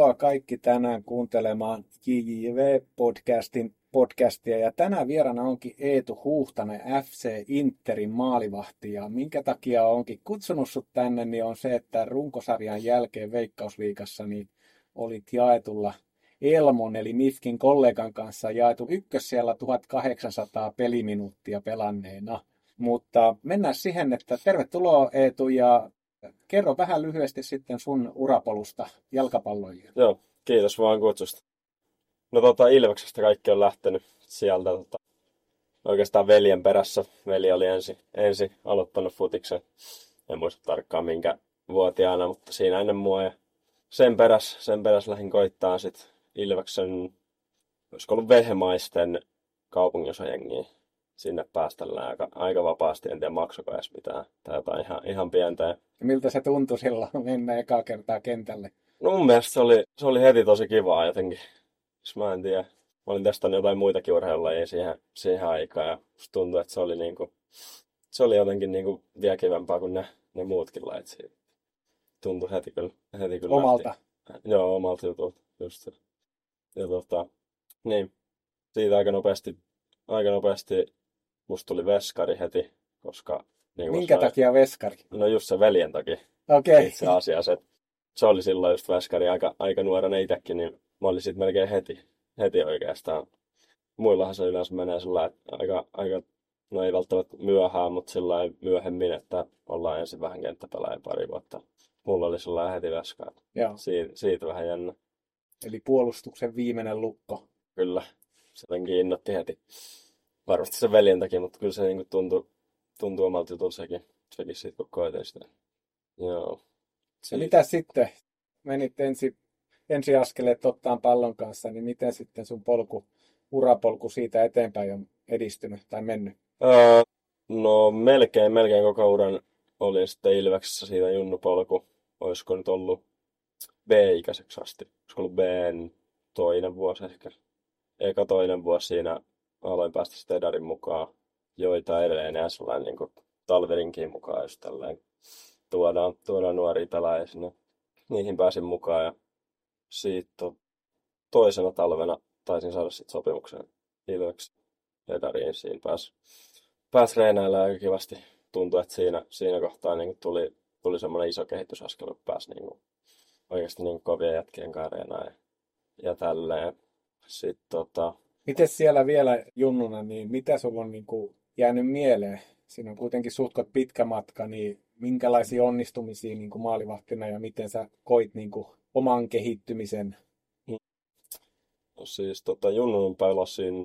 Tervetuloa kaikki tänään kuuntelemaan JJV-podcastin podcastia. Ja tänään vieraana onkin Eetu Huhtanen, FC Interin maalivahti. Ja minkä takia onkin kutsunut sut tänne, niin on se, että runkosarjan jälkeen Veikkausliikassa niin olit jaetulla Elmon eli Mifkin kollegan kanssa jaetu ykkös siellä 1800 peliminuuttia pelanneena. Mutta mennään siihen, että tervetuloa Eetu ja kerro vähän lyhyesti sitten sun urapolusta jalkapalloihin. Joo, kiitos vaan kutsusta. No tota, Ilveksestä kaikki on lähtenyt sieltä tota, oikeastaan veljen perässä. Veli oli ensi, ensi aloittanut futiksen. En muista tarkkaan minkä vuotiaana, mutta siinä ennen mua. Ja sen peräs, sen peräs lähdin koittaa sitten Ilveksen, olisiko ollut Vehemaisten kaupunginosjengiä sinne päästellään aika, aika vapaasti. En tiedä, maksoiko edes mitään tai jotain ihan, ihan pientä. Ja miltä se tuntui silloin mennä ekaa kertaa kentälle? No mun mielestä se oli, se oli heti tosi kivaa jotenkin. Siis mä en tiedä. Mä olin testannut jotain muitakin urheilulajia siihen, siihen aikaan ja musta tuntui, että se oli, niinku, se oli jotenkin niinku vielä kivempaa kuin ne, ne muutkin lajit siitä. Tuntui heti kyllä. Heti kyllä Omalta? Lähti. Joo, omalta jutulta. Just se. Ja tota, niin. Siitä aika nopeasti, aika nopeasti musta tuli veskari heti, koska... Niin Minkä se, takia veskari? No just se veljen takia. Okei. Okay. Itse asiassa, että se oli silloin just veskari aika, aika nuorena itsekin, niin mä olin sitten melkein heti, heti oikeastaan. Muillahan se yleensä menee sillä että aika, aika, no ei välttämättä myöhään, mutta sillä myöhemmin, että ollaan ensin vähän kenttäpelaaja pari vuotta. Mulla oli sillä heti veskaa. Siitä, siitä vähän jännä. Eli puolustuksen viimeinen lukko. Kyllä. Se jotenkin innotti heti. Varmasti sen veljen takia, mutta kyllä se niin tuntui, tuntui omalta jutulta sekin, sekin siitä, kun koitin sitä. Joo. Ja mitä sitten? Menit ensi, ensi askeleet ottaan pallon kanssa, niin miten sitten sun polku, urapolku siitä eteenpäin on edistynyt tai mennyt? Öö, no melkein, melkein koko uran olin sitten Ilveksessä siitä junnupolku. Olisiko nyt ollut B-ikäiseksi asti. Olisiko ollut B toinen vuosi ehkä. Eka toinen vuosi siinä aloin päästä Stedarin mukaan, joita edelleen sellainen niin kuin Talverinkin mukaan, jos tällainen tuodaan, tuodaan nuoria pelaajia sinne. Niihin pääsin mukaan ja siitä toisena talvena taisin saada sitten sopimuksen Ilveksi Stedariin. Siinä pääsi pääs reenailla aika kivasti. Tuntui, että siinä, siinä kohtaa niin tuli, tuli semmoinen iso kehitysaskel, kun pääsi niin kuin, oikeasti niin kovien jätkien kanssa ja, ja tälleen. Sitten tota, Miten siellä vielä junnuna, niin mitä sulla on niin kuin jäänyt mieleen? Siinä on kuitenkin suhtkot pitkä matka, niin minkälaisia onnistumisia niin kuin maalivahtina ja miten sä koit niin kuin oman kehittymisen? No siis tota, junnun pelasin,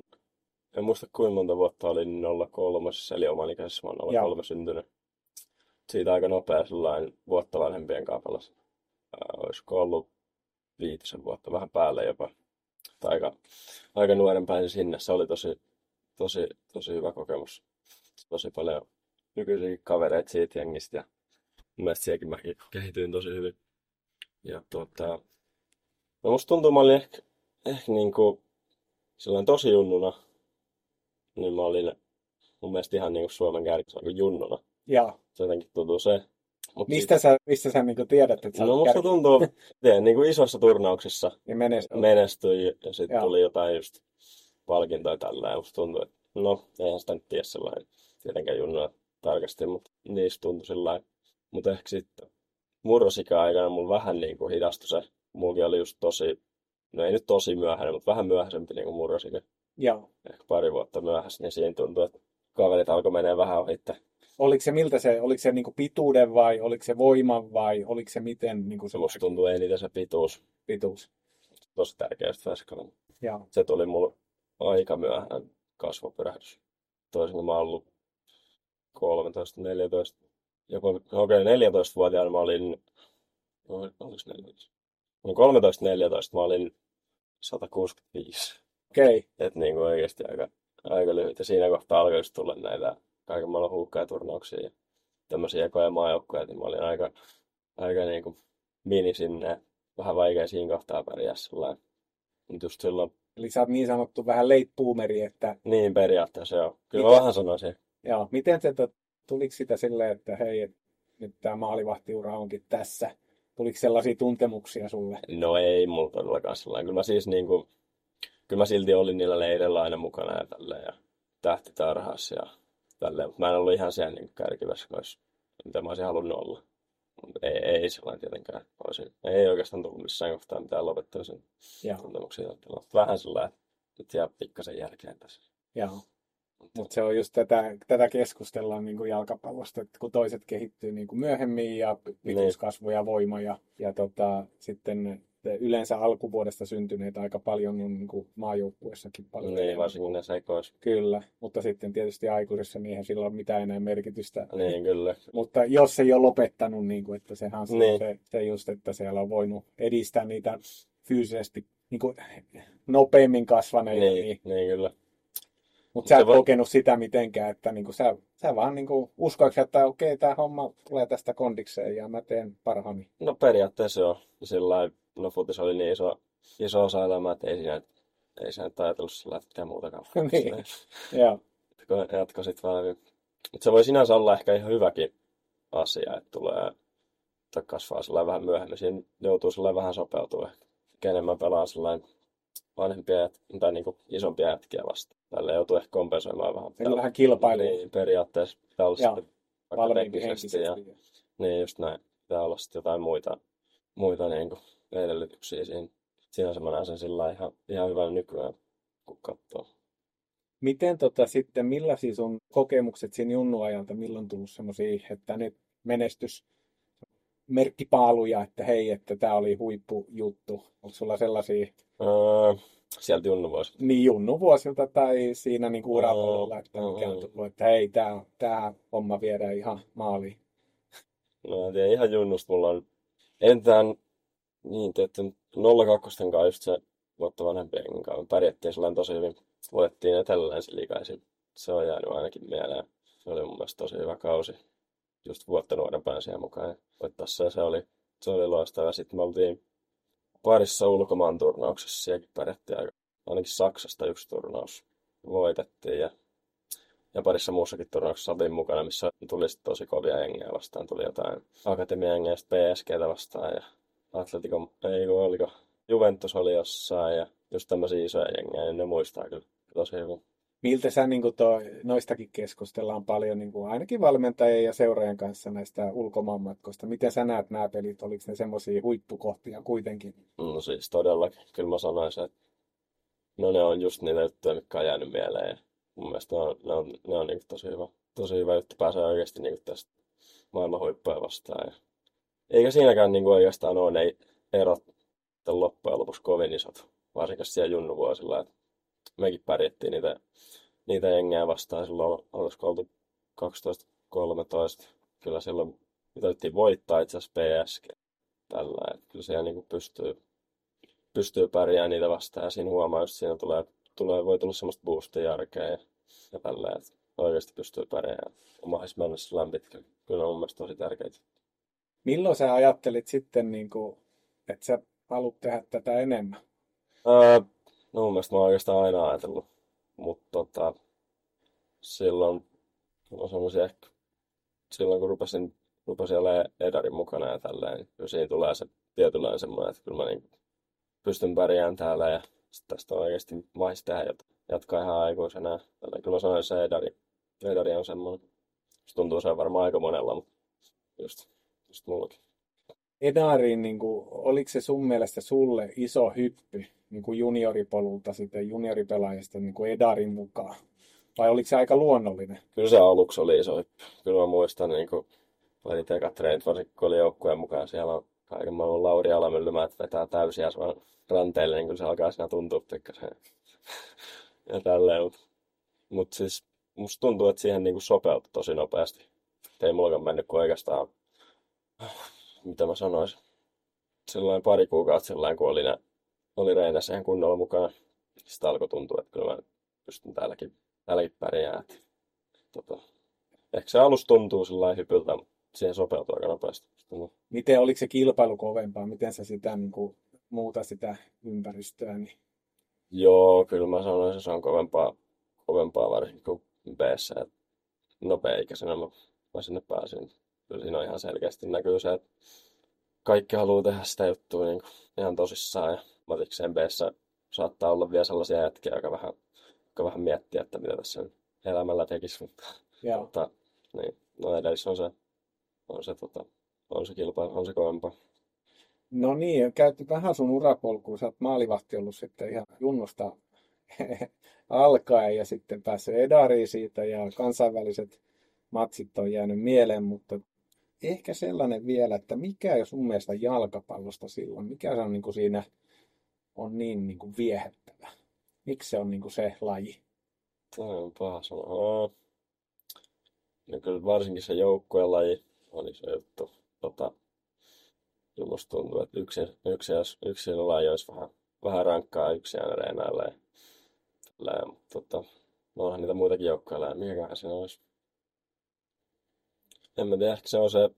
en muista kuinka monta vuotta olin 03, eli oman ikäisessä mä 03 syntynyt. Siitä aika nopea sellainen vuotta vanhempien kanssa pelasin. olisiko ollut viitisen vuotta, vähän päälle jopa aika, aika nuoren pääsin sinne. Se oli tosi, tosi, tosi hyvä kokemus. Tosi paljon nykyisiä kavereita siitä jengistä ja mun mielestä sielläkin mä kehityin tosi hyvin. Ja tuota, no musta tuntuu, mä olin ehkä, ehkä niin kuin sellainen tosi junnuna, niin mä olin mun mielestä ihan niin kuin Suomen kärkissä junnuna. Ja. Se jotenkin tuntuu se, Mut mistä, sä, mistä sä niin tiedät, että sä No musta tuntuu, että niin kuin isoissa turnauksissa niin menestyi. menestyi ja sitten tuli jotain just palkintoja tällä ja musta tuntuu, että no eihän sitä nyt tiedä sellainen tietenkään junnua tarkasti, mutta niistä tuntui sellainen. Mutta ehkä sitten murrosikä aikana mulla vähän niin kuin hidastui se. Mullakin oli just tosi, no ei nyt tosi myöhäinen, mutta vähän myöhäisempi niin kuin murrosikä. Joo. Ehkä pari vuotta myöhässä, niin siinä tuntui, että kaverit alkoi menee vähän ohitte oliko se miltä se, oliko se niinku pituuden vai oliko se voiman vai oliko se miten? Niinku se Musta tuntuu eniten se pituus. Pituus. Tosi tärkeä Veskanen. Se tuli mulle aika myöhään kasvopyrähdys. Toisin mä ollut 13, 14, joku, okei okay, 14-vuotiaana mä olin, oliko 14? 13-14 mä olin 165. Okei. Okay. Että niin kuin oikeasti aika, aika lyhyt. Ja siinä kohtaa alkoi tulla näitä kaiken maailman huuhkajaturnauksia ja tämmöisiä ekoja maajoukkoja, niin mä olin aika, aika niin kuin mini sinne. Vähän vaikea siinä kohtaa pärjää sellainen. Mutta just silloin... Eli sä oot niin sanottu vähän late boomeri, että... Niin, periaatteessa joo. Kyllä miten... mä vähän sanoisin. Joo, miten se, tuliko sitä silleen, että hei, nyt tämä maalivahtiura onkin tässä, Tuliko sellaisia tuntemuksia sulle? No ei mulla todellakaan sellainen. Kyllä mä siis niinku, kyllä mä silti olin niillä leireillä aina mukana ja tälleen ja tähtitarhassa ja tälleen. Mutta mä en ollut ihan siellä niin kärkivässä, mitä mä olisin halunnut olla. Ei, ei sellainen tietenkään. Olisin, ei oikeastaan tullut missään kohtaa mitään lopettamisen tuntemuksia. Vähän sellainen, että jää pikkasen jälkeen tässä. Joo. Mutta se on just tätä, tätä keskustellaan niin kuin jalkapallosta, että kun toiset kehittyy niin kuin myöhemmin ja pituuskasvu ja voima ja, ja tota, sitten yleensä alkuvuodesta syntyneitä aika paljon niin kuin maajoukkuessakin paljon. Niin, varsinkin ne sekois. Kyllä, mutta sitten tietysti aikuisessa eihän sillä ole mitään enää merkitystä. Niin, kyllä. mutta jos ei ole lopettanut, niin kuin, että sehän on niin. se, se just, että siellä on voinut edistää niitä fyysisesti niin kuin, nopeammin kasvaneita. Niin, niin, niin kyllä. Mutta sä et voi... kokenut sitä mitenkään, että niinku sä, sä vaan niinku uskoiksi, että okei, okay, tämä homma tulee tästä kondikseen ja mä teen parhaani. No periaatteessa joo. Sillä no futis oli niin iso, iso osa elämää, että ei siinä, ei siinä ajatellut sillä että muutakaan. niin, joo. Jatko sit vaan. Mutta se voi sinänsä olla ehkä ihan hyväkin asia, että tulee tai kasvaa sillä vähän myöhemmin. Siinä joutuu sillä vähän sopeutua ehkä. Enemmän pelaa sellainen vanhempia tai niin kuin isompia jätkiä vasta. Tällä joutuu ehkä kompensoimaan vähän. Eli vähän kilpailu. Niin, periaatteessa pitää olla sitten teknisesti. Ja, niin, just näin. Pitää olla sitten jotain muita, muita niin kuin edellytyksiä siinä. Sinänsä mä näen sen sillä ihan, ihan hyvän nykyään, kun katsoo. Miten tota sitten, millaisia sun kokemukset siinä junnuajalta, milloin tullut semmoisia, että ne menestys merkkipaaluja, että hei, että tämä oli huippujuttu. Onko sulla sellaisia? Öö, sieltä junnuvuosilta. Niin, junnuvuosilta tai siinä niin urapuolella, että mikä on tullut, että hei, tämä, tämä homma viedään ihan maaliin. No en tiedä, ihan junnusta mulla on entään niin, tietty 02 kanssa just se vuotta vanhempien kanssa. Me pärjättiin sellainen tosi hyvin. Voitettiin etelälänsiliikaisin. Se on jäänyt ainakin mieleen. Se oli mun mielestä tosi hyvä kausi just vuotta nuorempana siihen mukaan voittaessa ja se oli, se oli loistava. Sitten me oltiin parissa ulkomaan turnauksessa, sielläkin pärjättiin aika, ainakin Saksasta yksi turnaus voitettiin ja, ja parissa muussakin turnauksessa oltiin mukana, missä tuli tosi kovia jengejä vastaan. Tuli jotain akatemia jengejä PSGtä vastaan ja Atletico, ei kun oliko, Juventus oli jossain ja just tämmöisiä isoja jengejä, niin ne muistaa kyllä tosi hyvin miltä sä, niin toi, noistakin keskustellaan paljon, niin kuin ainakin valmentajien ja seuraajan kanssa näistä ulkomaanmatkoista. Miten sä näet nämä pelit? Oliko ne semmoisia huippukohtia kuitenkin? No siis todellakin. Kyllä mä sanoisin, että no ne on just niitä juttuja, mitkä on jäänyt mieleen. Ja mun mielestä ne on, ne on, ne on niin tosi hyvä, tosi hyvä juttu pääsee oikeasti niin tästä maailman huippuja vastaan. Ja eikä siinäkään niin kuin oikeastaan ole ne erot loppujen lopuksi kovin isot, varsinkin siellä junnuvuosilla. Että mekin pärjättiin niitä, niitä jengejä vastaan silloin, olisiko oltu 12-13. Kyllä silloin yritettiin voittaa itse asiassa PSG tällä, että kyllä siellä niin pystyy, pystyy pärjäämään niitä vastaan ja siinä huomaa, että siinä tulee, tulee, voi tulla semmoista boostia järkeä ja, ja tällä, että oikeasti pystyy pärjäämään. Omais mennä sillä pitkä. Kyllä on mun mielestä tosi tärkeitä. Milloin sä ajattelit sitten, niin kuin, että sä haluat tehdä tätä enemmän? Öö, No mun mielestä mä oon oikeastaan aina ajatellut. Mutta tota, silloin, sanoisin ehkä, silloin kun rupesin, rupesin olemaan Edarin mukana ja tälleen, niin kyllä siinä tulee se tietynlainen semmoinen, että kyllä mä niin pystyn pärjäämään täällä ja tästä on oikeasti mahis tehdä jatkaa ihan aikuisena. Tällä kyllä sanoin, että se Edari, Edari on semmoinen. Se tuntuu se varmaan aika monella, mutta just, mullakin. Edariin, niin kuin, oliko se sun mielestä sulle iso hyppy niin kuin junioripolulta sitten junioripelaajista niin kuin Edarin mukaan? Vai oliko se aika luonnollinen? Kyllä se aluksi oli iso hyppy. Kyllä mä muistan, niin kuin oli tekat treenit, varsinkin kun oli joukkueen mukaan. Siellä on kaiken maailman Lauri Alamyllymä, että vetää täysiä ranteille, niin kyllä se alkaa siinä tuntua pikkasen. ja tälleen, mutta mut siis musta tuntuu, että siihen niin sopeutui tosi nopeasti. Ei mullakaan mennyt kuin oikeastaan mitä mä sanoisin, sellainen pari kuukautta sellainen, kun oli, ne, oli Reinässä ihan kunnolla mukana. Sitten alkoi tuntua, että kyllä mä pystyn täälläkin, täälläkin pärjäämään. Tota, ehkä se alus tuntuu sellainen hypyltä, mutta siihen sopeutuu aika nopeasti. Miten, oliko se kilpailu kovempaa? Miten sä sitä niin kuin, muuta sitä ympäristöä? Niin... Joo, kyllä mä sanoisin, että se on kovempaa, kovempaa varsinkin kuin b Nopea-ikäisenä mä, mä sinne pääsin kyllä siinä on ihan selkeästi näkyy se, että kaikki haluaa tehdä sitä juttua niin kuin ihan tosissaan ja matikseen b saattaa olla vielä sellaisia jätkiä, jotka vähän, jotka vähän miettiä, että mitä tässä elämällä tekisi, mutta, mutta niin, no edellis on se, on se, tota, on se kilpailu, on se kovempaa. No niin, käytti vähän sun urapolkuun. Sä oot maalivahti ollut sitten ihan junnosta alkaen ja sitten päässyt edariin siitä ja kansainväliset matsit on jäänyt mieleen, mutta ehkä sellainen vielä, että mikä sun mielestä jalkapallosta silloin, mikä se on niin kuin siinä on niin, niin kuin viehättävä? Miksi se on niin kuin se laji? Toi on paha sanoa. No kyllä varsinkin se joukkueen laji on iso juttu. Tota, kyllä musta tuntuu, että yksin, yksin, yksin laji olisi vähän, vähän rankkaa yksin aina reenailla. Ja, ja, mutta tota, no onhan niitä muitakin joukkoja, mikäköhän siinä olisi. En mä tiedä, ehkä se on se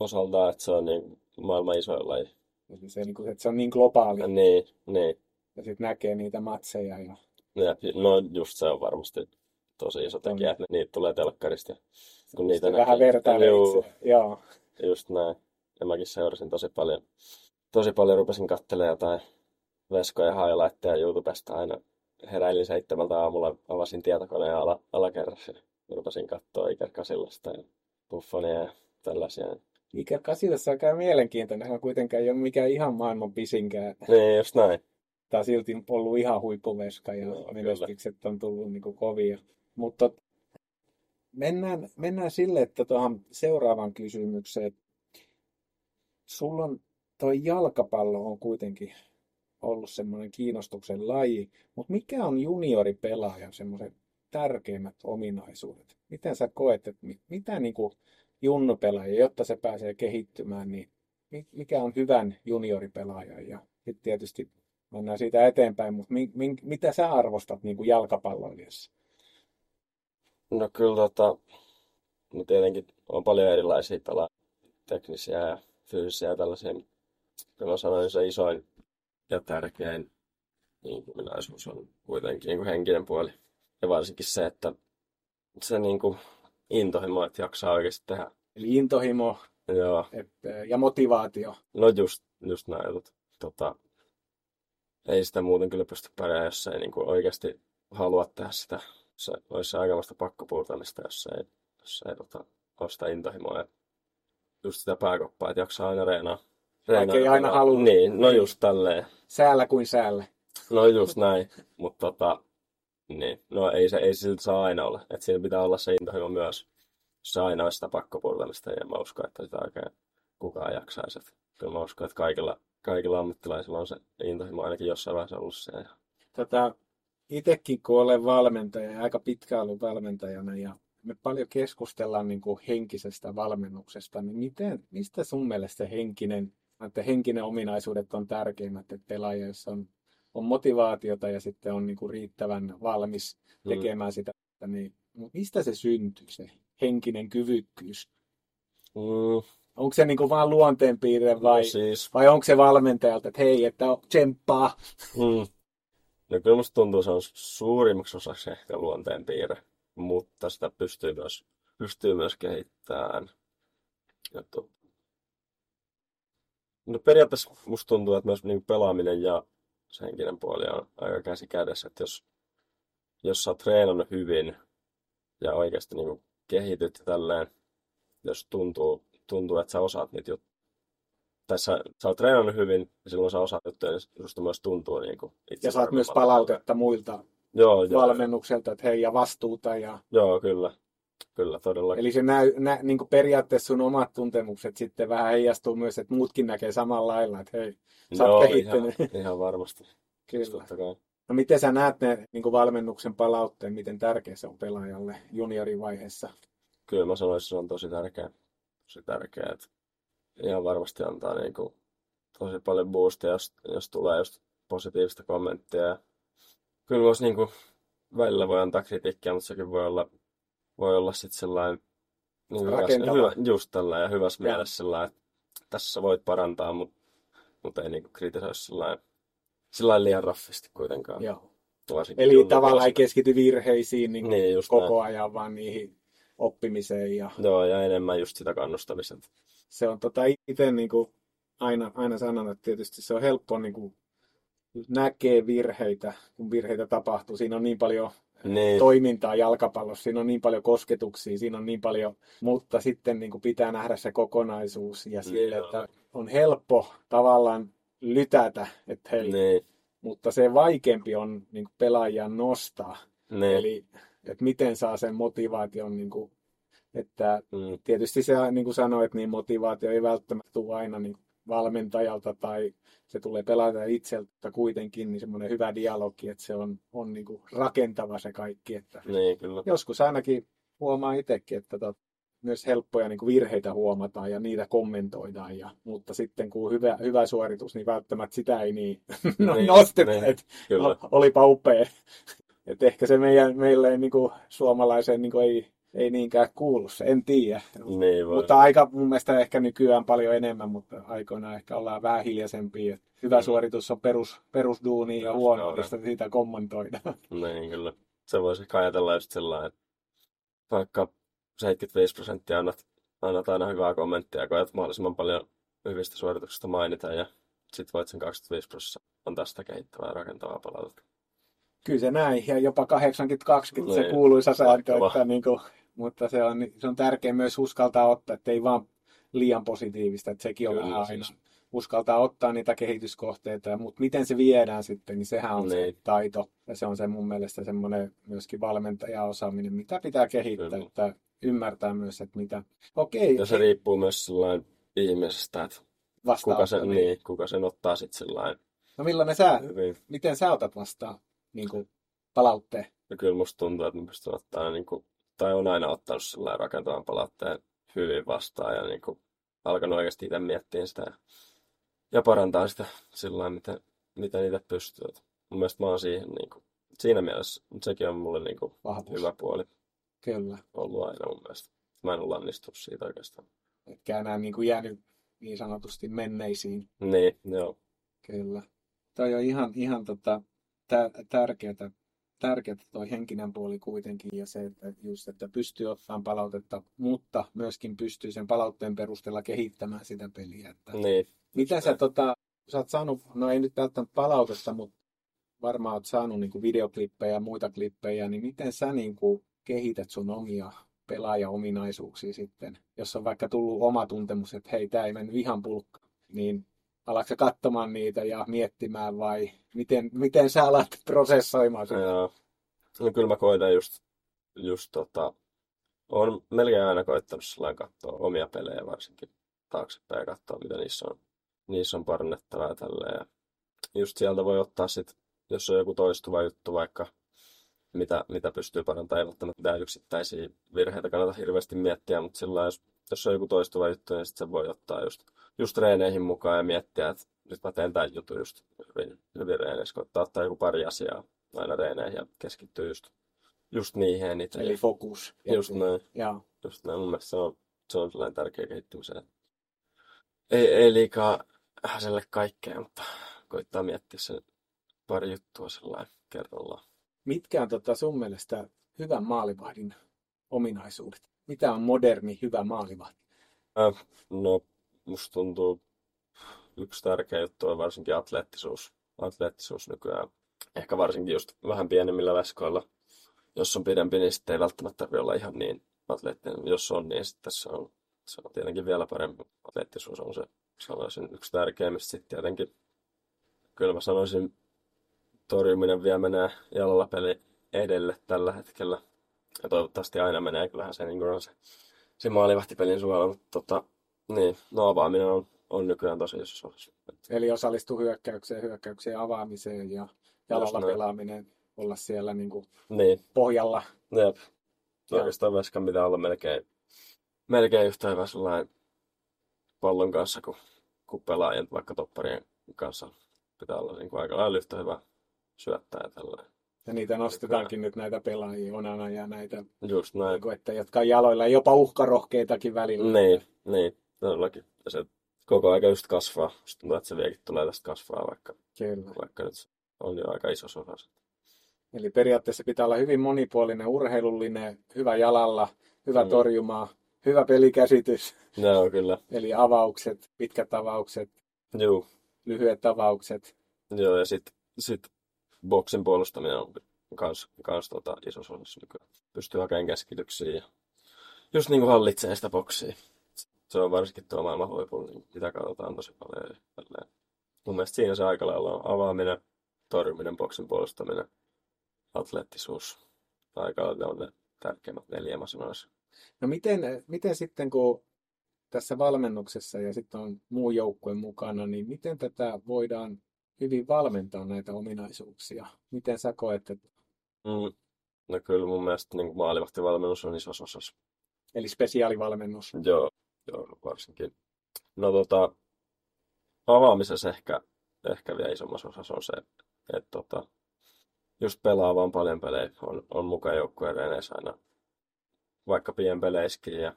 osaltaan, että se on niin maailman isoin laji. Se, niin kuin, että se on niin globaali. Niin, niin. Ja sitten näkee niitä matseja. Ja... ja... No just se on varmasti tosi iso tekijä, että niitä tulee telkkarista. Kun niitä näkee. vähän vertailee Juu, Joo. Just näin. Ja mäkin seurasin tosi paljon. Tosi paljon rupesin katselemaan jotain veskoja highlightteja YouTubesta aina. Heräilin seitsemältä aamulla, avasin tietokoneen ala, alakerrassa ja rupesin katsoa Iker Kasillasta ja Buffonia ja tällaisia. Iker Kasillassa käy mielenkiintoinen, hän kuitenkaan ei ole mikään ihan maailman pisinkään. Niin, just näin. Tämä on silti ollut ihan huippuveska ja no, menestykset on tullut niin kuin kovia. Mutta mennään, mennään sille, että tuohon seuraavaan kysymykseen. Sulla on toi jalkapallo on kuitenkin ollut semmoinen kiinnostuksen laji, mutta mikä on junioripelaajan semmoiset tärkeimmät ominaisuudet? Miten sä koet, että mitä niin kuin junnupelaaja, jotta se pääsee kehittymään, niin mikä on hyvän junioripelaajan ja sitten tietysti mennään siitä eteenpäin, mutta mi, mi, mitä sä arvostat niin kuin jalkapalloilijassa? No kyllä tota, no tietenkin on paljon erilaisia pelaajia, teknisiä ja fyysisiä ja tällaisia. Kyllä mä sanoin, se isoin ja tärkein niin ominaisuus on kuitenkin niin henkinen puoli. Ja varsinkin se, että se niin kuin intohimo, että jaksaa oikeasti tehdä. Eli intohimo Joo. Et, ja motivaatio. No just, just näin. Tota, ei sitä muuten kyllä pysty pärjäämään, jos ei niin kuin oikeasti halua tehdä sitä. Se olisi aikamoista pakkopuurtamista, jos ei, jos ei tota, ole sitä intohimoa. Ja just sitä pääkoppaa, että jaksaa aina reenaa. reenaa ei aina halua. Niin, no just tälleen. Säällä kuin säällä. No just näin, mutta tota, niin, no ei se, ei se silti saa aina olla. Että siinä pitää olla se intohimo myös. Se aina sitä pakkopurtamista, ja mä uskon, että sitä oikein kukaan jaksaisi. Että kyllä mä uskon, että kaikilla, kaikilla ammattilaisilla on se intohimo ainakin jossain vaiheessa ollut se. Tota, itekin kun olen valmentaja ja aika pitkään ollut valmentajana ja me paljon keskustellaan niin kuin henkisestä valmennuksesta, niin miten, mistä sun mielestä se henkinen, että henkinen ominaisuudet on tärkeimmät, että pelaaja, jos on on motivaatiota ja sitten on niin kuin riittävän valmis mm. tekemään mm. sitä. Niin mistä se syntyy, se henkinen kyvykkyys? Mm. Onko se niin kuin vaan luonteenpiirre vai, no siis... vai onko se valmentajalta, että hei, että tsemppaa? Mm. No kyllä musta tuntuu, se on suurimmaksi osaksi ehkä luonteenpiirre, mutta sitä pystyy myös, pystyy myös kehittämään. Ja to... No periaatteessa musta tuntuu, että myös niin pelaaminen ja se henkinen puoli on aika käsi kädessä, että jos, jos sä oot treenannut hyvin ja oikeasti niin kehityt ja tälleen, jos tuntuu, tuntuu, että sä osaat niitä juttuja, tai sä, sä oot treenannut hyvin ja silloin sä osaat juttuja, niin susta myös tuntuu niin kuin itse Ja saat myös palautetta muilta joo, valmennukselta, että hei ja vastuuta. Ja... Joo, kyllä. Kyllä, todella. Eli se näy, nä, niin kuin periaatteessa sun omat tuntemukset sitten vähän heijastuu myös, että muutkin näkee samalla lailla, että hei, sä Joo, kehittynyt. Ihan, ihan varmasti. Kyllä. No miten sä näet ne niin kuin valmennuksen palautteen, miten tärkeä se on pelaajalle juniorivaiheessa? Kyllä mä sanoisin, että se on tosi tärkeä. Tosi tärkeä, että ihan varmasti antaa niin kuin tosi paljon boostia, jos, jos tulee just positiivista kommenttia. Kyllä myös niin kuin, välillä voi antaa kritiikkiä, mutta sekin voi olla voi olla sitten sellainen niin hyvässä, hyvä, just tällainen ja hyvässä ja. mielessä sellainen, että tässä voit parantaa, mutta, mutta ei niin kritisoi sellainen, sellainen liian raffisti kuitenkaan. Joo. Eli tavallaan ei keskity virheisiin niin niin, koko näin. ajan, vaan niihin oppimiseen. Ja... Joo, ja enemmän just sitä kannustamista. Se on tota, itse niin kuin, aina, aina sanon, että tietysti se on helppo niin kuin, näkee virheitä, kun virheitä tapahtuu. Siinä on niin paljon Niin, toimintaa jalkapallossa, siinä on niin paljon kosketuksia, siinä on niin paljon, mutta sitten niin kuin pitää nähdä se kokonaisuus ja sille, Joo. että on helppo tavallaan lytätä, että hei, niin, mutta se vaikeampi on niin kuin pelaajia nostaa. niin, Eli että miten saa sen motivaation, niin kuin, että mm, tietysti se, niin kuin sanoit, niin motivaatio ei välttämättä tule aina niin valmentajalta tai se tulee pelata itseltä kuitenkin, niin semmoinen hyvä dialogi, että se on, on niin kuin rakentava se kaikki. Että niin, kyllä. joskus ainakin huomaa itsekin, että tot, myös helppoja niin kuin virheitä huomataan ja niitä kommentoidaan, ja, mutta sitten kun hyvä, hyvä suoritus, niin välttämättä sitä ei niin, no, Niin, nosteta, niin, että Kyllä. olipa upea. Et ehkä se meidän, meille niin kuin suomalaiseen niin kuin ei, ei niinkään kuulu se, en tiedä. Niin voi. Mutta aika mun mielestä ehkä nykyään paljon enemmän, mutta aikoinaan ehkä ollaan vähän hiljaisempia. Hyvä Mm. suoritus on perus, perusduuni ja Perus- huono, joo, mistä siitä kommentoidaan. Niin, kyllä. Se voisi ehkä ajatella just sellainen, että vaikka 75 prosenttia annat, annat aina hyvää kommenttia koet mahdollisimman paljon hyvistä suorituksista mainita ja sit voit sen 25 prosenttia antaa sitä kehittävää ja rakentavaa palautetta. Kyllä se näin, ja jopa 80-20 se Niin, kuuluisa sääntö, että niin kuin, mutta se on, se on tärkeää myös uskaltaa ottaa, että ei vaan liian positiivista, että sekin on Kyllä, vähän siis. aina. Uskaltaa ottaa niitä kehityskohteita, mutta miten se viedään sitten, niin sehän on se Niin. taito. Ja se on se mun mielestä semmoinen myöskin valmentajaosaaminen, mitä pitää kehittää, Kyllä. että ymmärtää myös, että mitä. Okei, Ja se riippuu myös sellainen ihmisestä, että kuka vastaanotto, sen, niin, kuka sen ottaa sitten sellainen No millainen sä, hyvin. miten sä otat vastaan niin kuin palautteen? Ja kyllä musta tuntuu, että mä pystyn ottaa niin kuin, tai on aina ottanut sellainen rakentavan palautteen hyvin vastaan ja niin kuin, alkanut oikeasti itse miettiä sitä ja, ja parantaa sitä sillä miten, miten itse pystyy. Mun mielestä mä oon siihen niin kuin, siinä mielessä, mutta sekin on mulle niin kuin, Vahvuus. hyvä puoli Kyllä. ollut aina mun mielestä. Mä en ole lannistunut siitä oikeastaan. Etkä enää niin kuin jäänyt niin sanotusti menneisiin. Niin, joo. Kyllä. Toi on ihan, ihan tota, tä, tärkeätä, tärkeätä toi henkinen puoli kuitenkin ja se, että just, että pystyy ottamaan palautetta, mutta myöskin pystyy sen palautteen perusteella kehittämään sitä peliä. Että Niin, Miten sä, tota, sä oot saanut, no ei nyt välttämättä palautetta, mutta varmaan oot saanut niin kuin videoklippejä ja muita klippejä, niin miten sä niin kuin kehität sun omia pelaajaominaisuuksia sitten? Jos on vaikka tullut oma tuntemus, että hei, tämä ei mennyt ihan pulkkaan, niin alatko katsomaan niitä ja miettimään vai miten, miten sä alat prosessoimaan sitä? Joo. No kyllä mä koitan just, just tota, on melkein aina koittanut sellainen katsoa omia pelejä varsinkin taaksepäin ja katsoa, mitä niissä on, niissä on parannettavaa tälleen. Ja just sieltä voi ottaa sit, jos on joku toistuva juttu vaikka, mitä, mitä pystyy parantamaan, ei välttämättä yksittäisiä virheitä kannata hirveästi miettiä, mutta sillä jos, jos on joku toistuva juttu, niin sit se voi ottaa just, just reeneihin mukaan ja miettiä, että nyt mä teen tämän jutun just hyvin, hyvin reeneissä, koittaa ottaa joku pari asiaa aina reeneihin ja keskittyy just, just niihin eniten. Eli fokus. Just näin, Ja, just näin. Mun mielestä se on, se on sellainen tärkeä kehittymiseen. Ei, ei liikaa häselle kaikkea, mutta koittaa miettiä sen pari juttua sellainen kerrallaan. mitkä on tota sun mielestä hyvän maalivahdin ominaisuudet? Mitä on moderni hyvä maalivahti? Äh, no, musta tuntuu yksi tärkeä juttu on varsinkin atleettisuus. Atleettisuus nykyään. Ehkä varsinkin just vähän pienemmillä veskoilla. Jos on pidempi, niin sitten ei välttämättä tarvitse olla ihan niin atleettinen. Jos on, niin sitten se on, se on tietenkin vielä parempi. Atleettisuus on se, sanoisin, yksi tärkeimmistä. Sitten tietenkin, kyllä mä sanoisin, torjuminen vielä menee jalalla peli edelle tällä hetkellä. Ja toivottavasti aina menee. Kyllähän se, niin on se, se maalivahtipelin suojelu. Mutta tota, niin, no avaaminen on, on nykyään tosi iso. Eli osallistuu hyökkäykseen, hyökkäykseen avaamiseen ja jalalla pelaaminen, olla siellä niin kuin Niin, pohjalla. jep. Joo. Oikeastaan veskan pitää olla melkein, melkein yhtä hyvä sellainen pallon kanssa kuin, kuin pelaajien, vaikka topparien kanssa. Pitää olla niin kuin aika lailla yhtä hyvä syöttää ja tällainen. Ja niitä nostetaankin nyt näitä pelaajia, Onana ja näitä, Just näin. niin kuin, että, jotka on jaloilla, jopa uhkarohkeitakin välillä. Niin, niin, todellakin. Ja se koko aika just kasvaa. Just tuntuu, että se vieläkin tulee tästä kasvaa, vaikka, Kyllä. vaikka nyt on jo aika iso osa. Eli periaatteessa pitää olla hyvin monipuolinen, urheilullinen, hyvä jalalla, hyvä Mm. torjumaa, hyvä pelikäsitys, Joo, kyllä. eli avaukset, pitkät avaukset, Juu, lyhyet avaukset. joo, ja sit, sit boksin puolustaminen on kans, kans tota isossa osassa nykyään. Pystyy hakemaan keskityksiä ja just niin kuin hallitsee sitä boksia. Se on varsinkin tuo maailman huipulla, niin sitä katsotaan tosi paljon. Mun mielestä siinä se aika lailla on avaaminen, torjuminen, boksin puolustaminen, atleettisuus. Aika lailla ne tärkeimmät neljä, mä sanoisin. No miten, miten sitten, kun tässä valmennuksessa ja sitten on muu joukkue mukana, niin miten tätä voidaan hyvin valmentaa näitä ominaisuuksia? Miten sä koet, että, Mm. No kyllä mun mielestä niin maalivahtivalmennus on isossa osassa. eli spesiaalivalmennus? Joo, joo varsinkin. No tota, avaamisessa ehkä, ehkä vielä isommassa osassa on se, että tota, just pelaa vaan paljon pelejä, on, on mukaan joukkueen reeneissä aina, vaikka pienpeleissäkin ja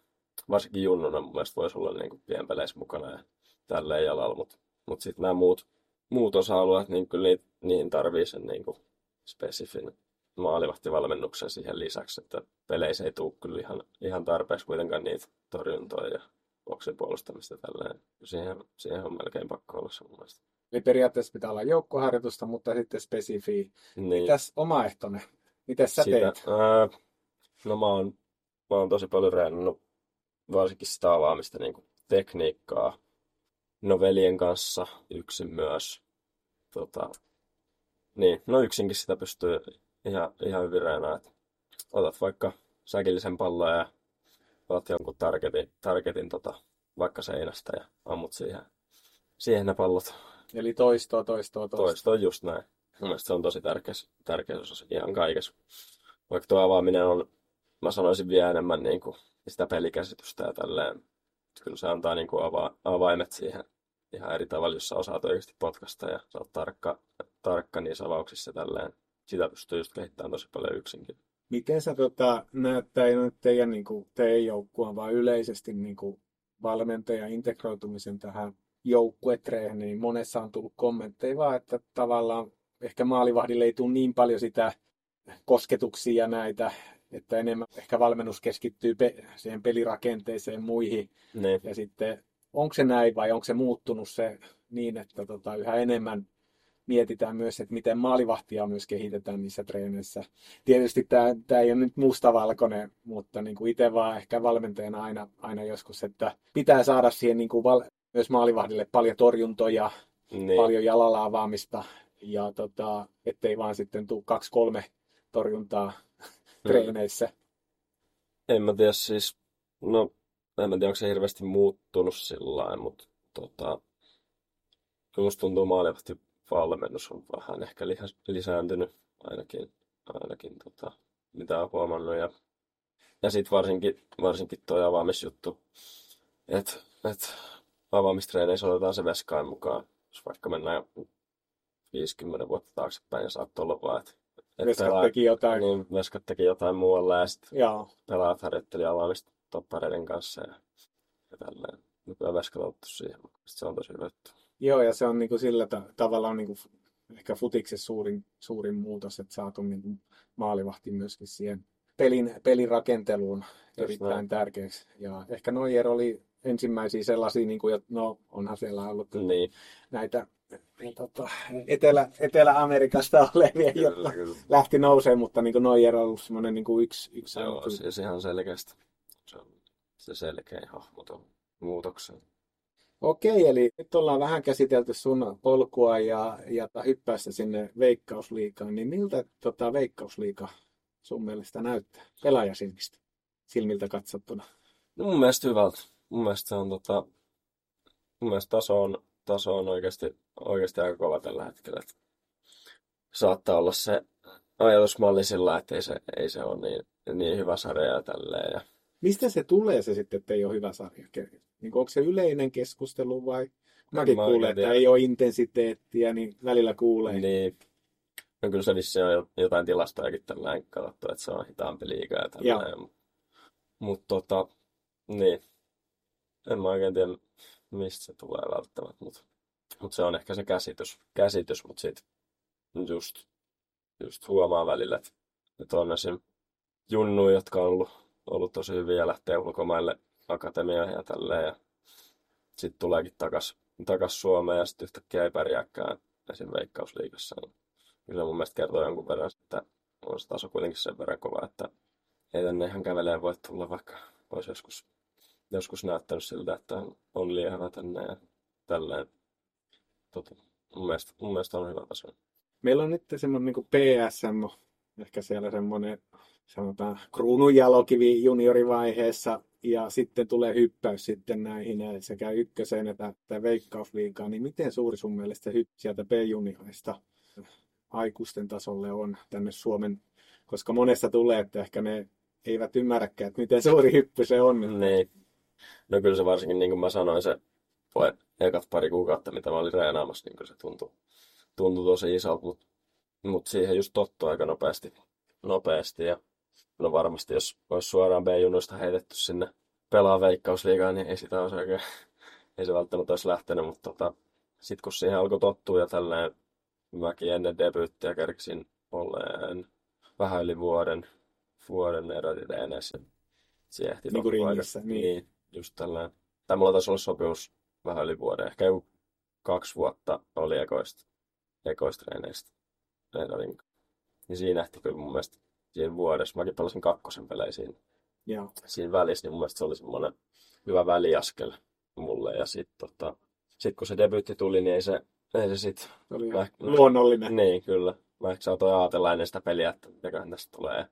varsinkin junnuna mun mielestä voisi olla niin kuin pienpeleissä mukana ja tälleen jalalla, mutta mut sitten nämä muut, muut osa-alueet, niin kyllä niitä, niihin tarvii sen niin kuin spesifin maalivahtivalmennuksen siihen lisäksi, että peleissä ei tule kyllä ihan, ihan tarpeeksi kuitenkaan niitä torjuntoja ja boksin puolustamista tälleen. Siihen, siihen on melkein pakko olla se mun mielestä. Eli periaatteessa pitää olla joukkoharjoitusta, mutta sitten spesifi. Niin, Mitäs omaehtoinen? Miten sä sitä, teet? ää, no mä oon, mä oon tosi paljon reenannut varsinkin sitä avaamista niin kuin tekniikkaa. No veljen kanssa yksin myös. Tota, niin, no yksinkin sitä pystyy ihan, ihan hyvin reenaamaan. että Otat vaikka säkillisen pallon ja otat jonkun targetin, targetin tota, vaikka seinästä ja ammut siihen, siihen ne pallot. Eli toistoa, toistoa, toistoa. Toisto on just näin. Mun mielestä se on tosi tärkeä, tärkeä osa ihan kaikessa. Vaikka tuo avaaminen on, mä sanoisin vielä enemmän niin kuin sitä pelikäsitystä ja tälleen. Kyllä se antaa niin kuin ava, avaimet siihen ihan eri tavalla, jos sä osaat oikeasti potkasta ja sä oot tarkka, tarkka niissä avauksissa tälleen. Sitä pystyy just kehittämään tosi paljon yksinkin. Miten sä tota, näet, nyt teidän, niin kuin, teidän joukkueen, vaan yleisesti niin kuin, valmentajan integroitumisen tähän joukkuetreeniin, niin monessa on tullut kommentteja vaan, että tavallaan ehkä maalivahdille ei tule niin paljon sitä kosketuksia ja näitä, että enemmän ehkä valmennus keskittyy pe- siihen pelirakenteeseen muihin. Niin. Ja sitten onko se näin vai onko se muuttunut se niin, että tota, yhä enemmän mietitään myös, että miten maalivahtia myös kehitetään niissä treeneissä. Tietysti tämä, tämä ei ole nyt mustavalkoinen, mutta niin kuin itse vaan ehkä valmentajana aina, aina joskus, että pitää saada siihen niin kuin val, myös maalivahdille paljon torjuntoja, Niin. paljon jalalla avaamista ja tota, ettei vaan sitten tule kaksi-kolme torjuntaa treeneissä. En mä tiedä siis, no en tiedä onko se hirveästi muuttunut sillä lailla, mutta tota, kyllä musta tuntuu maalivahti valmennus on vähän ehkä lisääntynyt ainakin, ainakin tota, mitä on huomannut. Ja, ja sitten varsinkin, varsinkin toi avaamisjuttu, että et avaamistreeneissä otetaan se veskain mukaan, jos vaikka mennään 50 vuotta taaksepäin ja saattaa olla vaan, että et Veskat pelaa- teki jotain. niin, veskat teki jotain muualla ja sitten Joo. pelaajat harjoitteli avaamista toppareiden kanssa ja, ja tälleen. Nykyään otettu siihen. Se on tosi hyvä. Joo, ja se on niin kuin sillä ta- tavalla on niin kuin ehkä futiksessa suurin, suurin muutos, että saatu niin maalivahti myöskin siihen pelin, pelin rakenteluun erittäin näin. tärkeäksi. Ja ehkä Neuer oli ensimmäisiä sellaisia, niin kuin, no onhan siellä ollut Niin, näitä tota, Etelä, Etelä-Amerikasta olevia, jotka kyllä, lähti nousemaan, mutta niin kuin Neuer on ollut semmoinen niin kuin yksi, yksi Joo, siis ihan selkeästi. Se on se selkein hahmo tuon muutoksen. Okei, eli nyt ollaan vähän käsitelty sun polkua ja, ja hyppäästä sinne Veikkausliigaan, niin miltä tota, Veikkausliiga sun mielestä näyttää pelaajasilmistä, silmiltä katsottuna? No mun mielestä hyvältä. Mun mielestä se on tota, mun mielestä taso on, taso on oikeasti, oikeasti aika kova tällä hetkellä. Et saattaa olla se ajatusmalli sillä, että ei se, ei se ole niin, niin hyvä sarja ja tälleen. Ja Mistä se tulee se sitten, että ei ole hyvä sarja? Niin onko se yleinen keskustelu vai? Mäkin mä kuulen, että ei ole intensiteettiä, niin välillä kuulee. Niin. No kyllä se vissiin on jo- jotain tilastojakin tällä katsottu, että se on hitaampi liiga ja tällainen. Mutta mut, tota, niin. En mä oikein tiedä, mistä se tulee välttämättä, mutta mut se on ehkä se käsitys, käsitys mutta sit just, just huomaa välillä, että, että on esim. junnuja, jotka on ollut, ollut tosi hyviä ja lähtee ulkomaille akatemiaan ja tälleen ja sitten tuleekin takas, takas Suomeen ja sitten yhtäkkiä ei pärjääkään esim. veikkausliigassa. Niin kyllä mun mielestä kertoo jonkun verran, että on se taso kuitenkin sen verran kova, että ei tänne ihan käveleen voi tulla, vaikka olisi joskus, joskus näyttänyt siltä, että on liian hyvä tänne ja tälleen. Tota, mun, mielestä, mun mielestä on hyvä taso. Meillä on nyt semmoinen niin PSM, ehkä siellä semmoinen sanotaan kruununjalokivi juniorivaiheessa ja sitten tulee hyppäys sitten näihin sekä ykköseen että, että veikkausliigaan, niin miten suuri sun mielestä hyppy sieltä B-juniorista aikuisten tasolle on tänne Suomen, koska monesta tulee, että ehkä ne eivät ymmärräkään, että miten suuri hyppy se on. Niin. No kyllä se varsinkin, niin kuin mä sanoin, se ekat pari kuukautta, mitä mä olin reenaamassa, niin se tuntui, tuntui tosi isolta, mutta mut siihen just tottuu aika nopeasti. nopeasti ja no varmasti, jos olisi suoraan B-junuista heitetty sinne pelaa veikkausliigaa, niin ei sitä olisi oikein, ei se välttämättä olisi lähtenyt, mutta tota, sitten kun siihen alkoi tottua ja tälleen, mäkin ennen debyyttiä kerksin olleen vähän yli vuoden, vuoden erotireeneissä. Se ehti niin kuin ringissä, niin. niin. just tällään. Tai mulla taisi olla sopimus vähän yli vuoden, ehkä joku kaksi vuotta oli ekoista, ekoistreeneistä. Niin siinä ehti kyllä mun mielestä siinä vuodessa. Mäkin pelasin kakkosen pelejä siinä, Joo. siinä välissä, niin mun mielestä se oli semmoinen hyvä väliaskel mulle. Ja sitten tota, sit kun se debyytti tuli, niin ei se, ei se sit... Se oli mä, luonnollinen. Niin, kyllä. Mä ehkä saatoin ajatella ennen sitä peliä, että mitäköhän tästä tulee.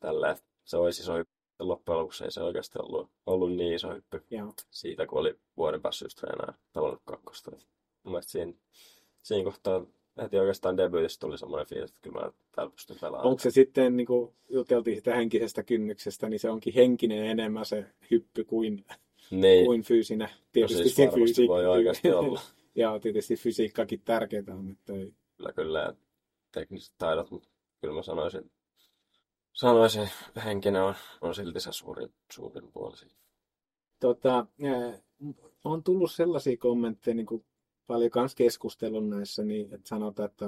Tällä, se olisi iso hyppy. Loppujen lopuksi ei se oikeasti ollut, ollut niin iso hyppy Joo. siitä, kun oli vuoden päässyt treenaamaan pelannut kakkosta. Mun mielestä siinä, siinä kohtaa heti oikeastaan debyytistä tuli semmoinen fiilis, että kyllä mä täällä pystyn pelaamaan. Onko se sitten, niin kuin juteltiin sitä henkisestä kynnyksestä, niin se onkin henkinen enemmän se hyppy kuin, niin. kuin fyysinen. Tietysti no siis fysiikka, voi oikeasti olla. ja tietysti fysiikkakin tärkeää on. Että ei... Kyllä, kyllä. Ja tekniset taidot, mutta kyllä mä sanoisin, sanoisin henkinen on, on silti se suurin, suurin puoli. Tota, on tullut sellaisia kommentteja, niin kuin paljon myös keskustelun näissä, niin että sanotaan, että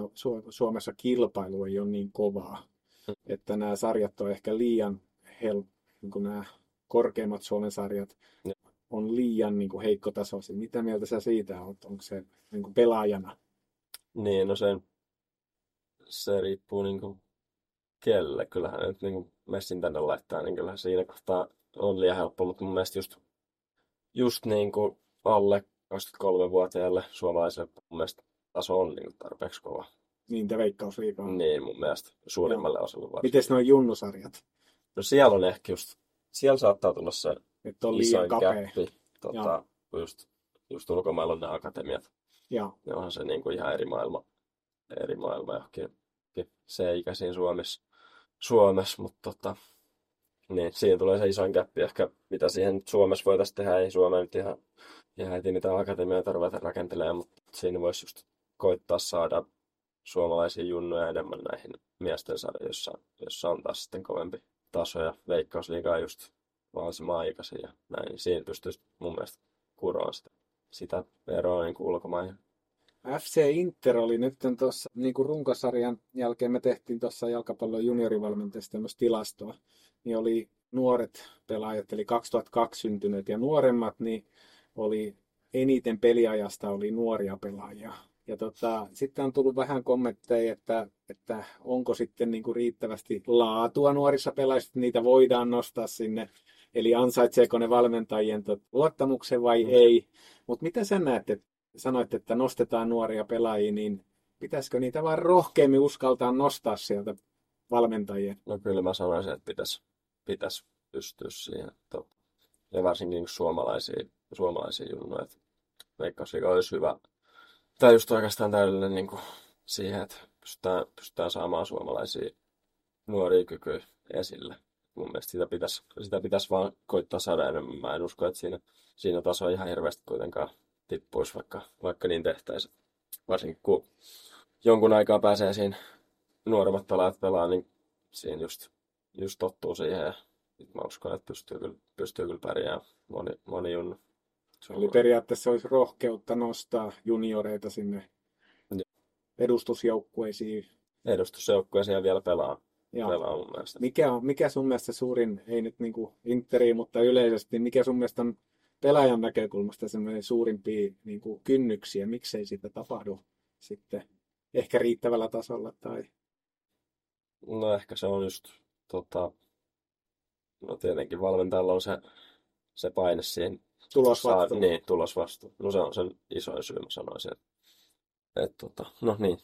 Suomessa kilpailu ei ole niin kovaa. Mm. Että nämä sarjat on ehkä liian hel, niin kuin nämä korkeimmat Suomen sarjat on liian niin kuin heikkotasoisia. Mitä mieltä sä siitä olet? Onko se niin kuin pelaajana? Niin, no se, se riippuu niin kuin kelle. Kyllähän nyt niin kuin messin tänne laittaa, niin kyllähän siinä kohtaa on liian helppo, mutta mun mielestä just, just niin kuin alle 23-vuotiaille suomalaisille mun mielestä taso on niin tarpeeksi kova. Niin, te veikkausliikaa. Niin, mun mielestä suurimmalle osalle varsin. Miten nuo junnusarjat? No siellä on ehkä just, siellä saattaa tulla se Että on liian käppi. Tota, just, just ulkomailla on ne akatemiat. Ja. Ne onhan se niin kuin ihan eri maailma, eri maailma johonkin C-ikäisiin Suomessa, Suomessa mutta tota, niin, siinä tulee se isoin käppi ehkä, mitä siihen Suomessa voitaisiin tehdä. Ei Suomeen nyt ihan ja heti niitä akatemioita ruveta rakentelemaan, mutta siinä voisi just koittaa saada suomalaisia junnuja enemmän näihin miesten sarjoihin, jossa, on taas sitten kovempi taso ja veikkausliigaa just mahdollisimman aikaisin ja näin, niin siinä pystyisi mun mielestä kuroon sitä, sitä eroa niin ulkomaihin. FC Inter oli nyt tuossa niin kuin runkosarjan jälkeen, me tehtiin tuossa jalkapallon juniorivalmentajasta tämmöistä tilastoa, niin oli nuoret pelaajat, eli 2002 syntyneet ja nuoremmat, niin oli eniten peliajasta oli nuoria pelaajia. Ja tota, sitten on tullut vähän kommentteja, että, että onko sitten niin kuin riittävästi laatua nuorissa pelaajissa, että niitä voidaan nostaa sinne. Eli ansaitseeko ne valmentajien luottamuksen vai mm. ei. Mutta mitä sä näet, että sanoit, että nostetaan nuoria pelaajia, niin pitäisikö niitä vaan rohkeammin uskaltaa nostaa sieltä valmentajien? No kyllä mä sanoisin, että pitäisi, pitäisi pystyä siihen. Ja varsinkin suomalaisia suomalaisia junnoja. Veikkausliiga olisi hyvä. Tai just oikeastaan täydellinen niin kuin siihen, että pystytään, pystytään saamaan suomalaisia nuoria kykyjä esille. Mun mielestä sitä pitäisi, sitä pitäisi vaan koittaa saada enemmän. Mä en usko, että siinä, siinä taso ihan hirveästi kuitenkaan tippuisi, vaikka, vaikka niin tehtäisiin. Varsinkin kun jonkun aikaa pääsee siinä nuoremmat pelaajat pelaa, niin siinä just, just tottuu siihen. Ja mä uskon, että pystyy kyllä, pystyy kyllä pärjäämään moni, moni junnu. Eli periaatteessa olisi rohkeutta nostaa junioreita sinne edustusjoukkueisiin. Edustusjoukkueisiin vielä pelaa. pelaa mun mielestä. Mikä, on, mikä sun mielestä suurin, ei nyt niin kuin Interi, mutta yleisesti, mikä sun mielestä on pelaajan näkökulmasta semmoinen suurimpia niin kuin kynnyksiä, miksei sitä tapahdu sitten ehkä riittävällä tasolla tai... No ehkä se on just, tota, no tietenkin valmentajalla on se, se paine siihen. Tulosvastuu. Saa, niin, tulosvastuu. No se on sen isoin syy, mä sanoisin. Että, et, tota, no niin,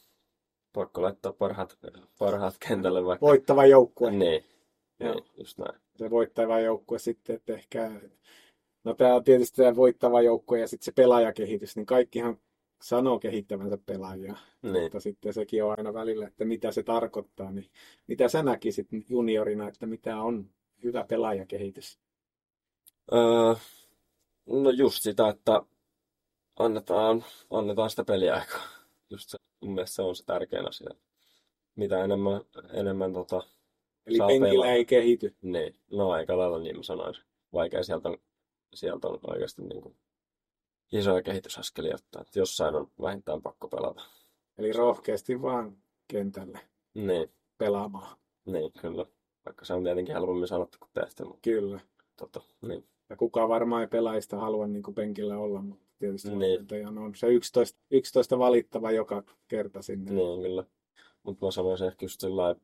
pakko laittaa parhaat, parhaat kentälle vaikka. Voittava joukkue. Niin, niin, just näin. Se voittava joukkue sitten, että ehkä... No tämä on tietysti tämä voittava joukkue ja sitten se pelaajakehitys, niin kaikkihan sanoo kehittävänsä pelaajia. Niin. Mutta sitten sekin on aina välillä, että mitä se tarkoittaa. Niin mitä sä näkisit juniorina, että mitä on hyvä pelaajakehitys? Öö, no just sitä, että annetaan, annetaan sitä peliaikaa. Just se, mun mielestä se on se tärkein asia. Mitä enemmän, enemmän tota, Eli saa penkillä ei kehity. Niin, no aika lailla niin mä sanoisin. Vaikea sieltä on, sieltä on oikeasti niin kuin isoja kehitysaskelia ottaa. Että jossain on vähintään pakko pelata. Eli rohkeasti vaan kentälle Niin, pelaamaan. niin kyllä. Vaikka se on tietenkin helpommin sanottu kuin tehty, mutta Kyllä. tota, niin. Ja kukaan varmaan ei pelaajista halua niin kuin penkillä olla, mutta tietysti Niin. valmentajan on se 11, 11 valittava joka kerta sinne. Niin, kyllä. Mutta mä sanoisin ehkä just sillä lailla,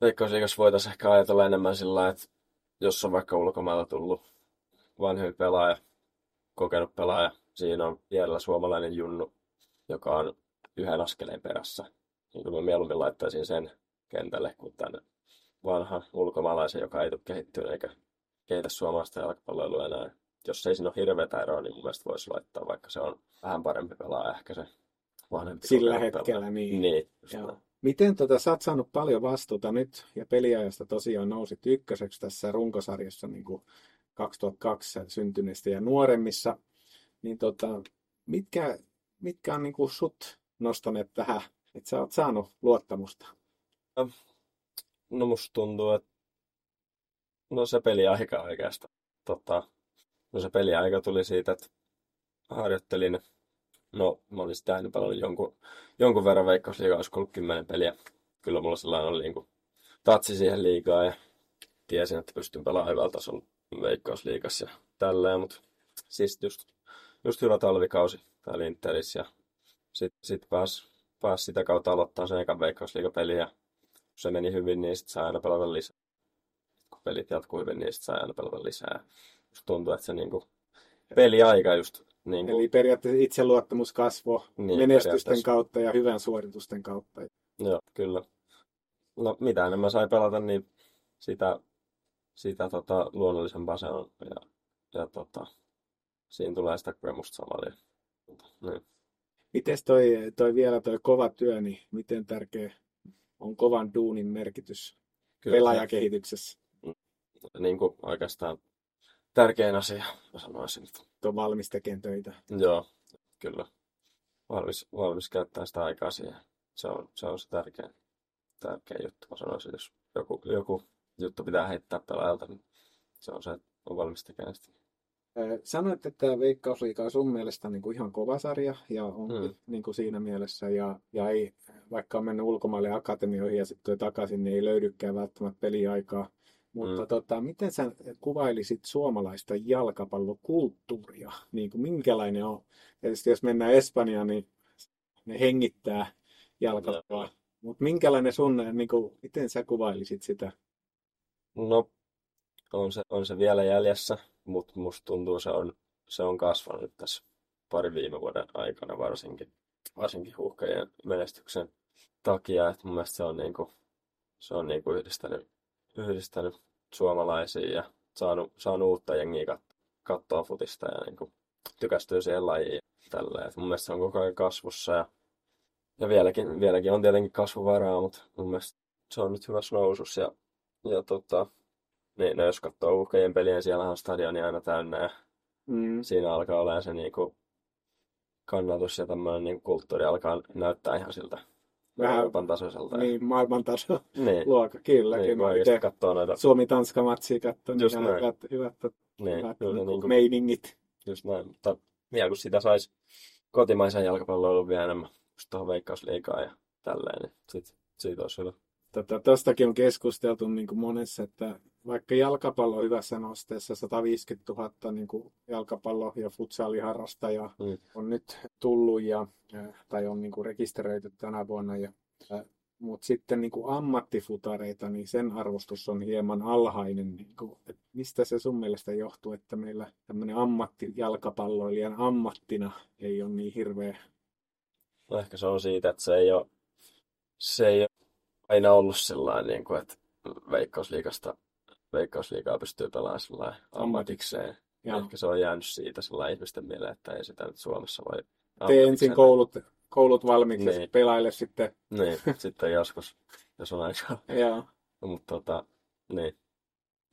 Veikkausliigassa voitaisiin ehkä ajatella enemmän sillä että jos on vaikka ulkomailta tullut vanhempi pelaaja, kokenut pelaaja, siinä on vielä suomalainen junnu, joka on yhden askeleen perässä. Niin kyllä mä mieluummin laittaisin sen kentälle kuin tänne vanhan ulkomaalaisen, joka ei tule kehittyä eikä kehitä suomalaista jalkapalloilua enää. Jos ei siinä ole hirveätä eroa, niin mun mielestä voisi laittaa, vaikka se on vähän parempi pelaaja ehkä se vanhempi. Sillä hetkellä, pelaaja. niin. Niin. Miten tota, sä oot saanut paljon vastuuta nyt ja peliajasta tosiaan nousit ykköseksi tässä runkosarjassa niin kuin 2002 syntyneistä ja nuoremmissa, niin tota, mitkä, mitkä on niin kuin sut nostaneet tähän, että sä oot saanut luottamusta? No musta tuntuu, että no se peliaika oikeastaan. Tota, no se peliaika tuli siitä, että harjoittelin. No mä olin sitä aina pelannut jonkun, jonkun verran veikkausliigaa, olisiko ollut kymmenen peliä. Kyllä mulla sellainen oli niin kuin tatsi siihen liigaa ja tiesin, että pystyn pelaamaan hyvällä tasolla veikkausliigassa ja tälleen, mutta siis just, just hyvä talvikausi täällä Interissä ja sitten sit pääs, pääs sitä kautta aloittaa sen ekan veikkausliigapeli ja kun se meni hyvin, niin sitten saa aina pelata lisää. Pelit jatkuu hyvin, niin sitten saa aina pelata lisää. Just tuntuu, että se niinku peliaika just niinku, Eli periaatteessa itseluottamus kasvoi Niin, menestysten kautta ja hyvän suoritusten kautta. Joo, kyllä. No mitä enemmän sai pelata, niin sitä, sitä tota, luonnollisempaa se on. Ja, ja tota, siinä tulee sitä kokemusta samalla. Niin. Miten toi, toi vielä toi kova työ, niin miten tärkeä on kovan duunin merkitys Kyllä, pelaajakehityksessä? Niin kuin oikeastaan tärkein asia, mä sanoisin. Että, On valmis tekemään töitä. joo, kyllä. Valmis, valmis käyttää sitä aikaa siihen. Se on se, on se tärkein, tärkein juttu, mä sanoisin. Jos joku, joku juttu pitää heittää pelaajalta, niin se on se, että on valmis tekemään sitä. Sanoit, että tämä Veikkausliiga on sun mielestä niin kuin ihan kova sarja ja on Mm. niin kuin siinä mielessä ja, ja ei, vaikka on mennyt ulkomaille akatemioihin ja sitten takaisin, niin ei löydykään välttämättä peliaikaa. Mutta Mm. tota, miten sä kuvailisit suomalaista jalkapallokulttuuria? Niin kuin minkälainen on? Tietysti jos mennään Espanjaan, niin ne hengittää jalkapalloa. Mutta minkälainen sun, niin kuin, miten sä kuvailisit sitä? No, on se, on se vielä jäljessä, mutta musta tuntuu se on, se on kasvanut tässä pari viime vuoden aikana varsinkin, varsinkin huuhkajien menestyksen takia, että mun mielestä se on niinku, se on niinku yhdistänyt, yhdistänyt suomalaisia ja saanut, saanut uutta jengiä kat, katsoa futista ja niinku tykästyy siihen lajiin ja tälleen. Et mun mielestä se on koko ajan kasvussa ja, ja vieläkin, vieläkin on tietenkin kasvuvaraa, mutta mun mielestä se on nyt hyvässä nousussa ja, ja tota, niin, no jos katsoo uhkajien peliä, niin siellä on stadioni aina täynnä ja Mm. siinä alkaa olemaan se niinku kannatus ja tämmöinen niinku kulttuuri alkaa näyttää ihan siltä Vähän- Euroopan tasoiselta. Niin, maailmantaso niin, luokka, kyllä. niin, kun Itse katsoo noita, Suomi-Tanska-matsia katsoin, niin näin. hyvät, hyvät, niin, hyvät kyllä niin niinku, meiningit. just näin, mutta vielä kun sitä saisi kotimaisen jalkapalloilun vielä enemmän just tuohon veikkausliigaan ja tälleen, niin sit, siitä olisi hyvä. Tota, tostakin on keskusteltu niin kuin monessa, että vaikka jalkapallo hyvässä nosteessa 150 000 niin kuin jalkapallo- ja futsaliharrastajaa Mm. on nyt tullut ja, tai on niin kuin rekisteröity tänä vuonna. Ja, mutta sitten niin kuin ammattifutareita, niin sen arvostus on hieman alhainen. Niin kuin, että mistä se sun mielestä johtuu, että meillä tämmöinen ammattijalkapalloilijan ammattina ei ole niin hirveä No ehkä se on siitä, että se ei ole, se ei ole aina ollut sellainen, niin kuin, että veikkausliikasta, veikkausliikaa pystyy pelaamaan sellainen ammatikseen. Ja Ehkä se on jäänyt siitä sellainen ihmisten mieleen, että ei sitä nyt Suomessa voi tee ensin koulut, koulut valmiiksi ja Niin. sit pelaile sitten. Niin, sitten joskus, jos on aikaa. Ja, Mutta tota, niin.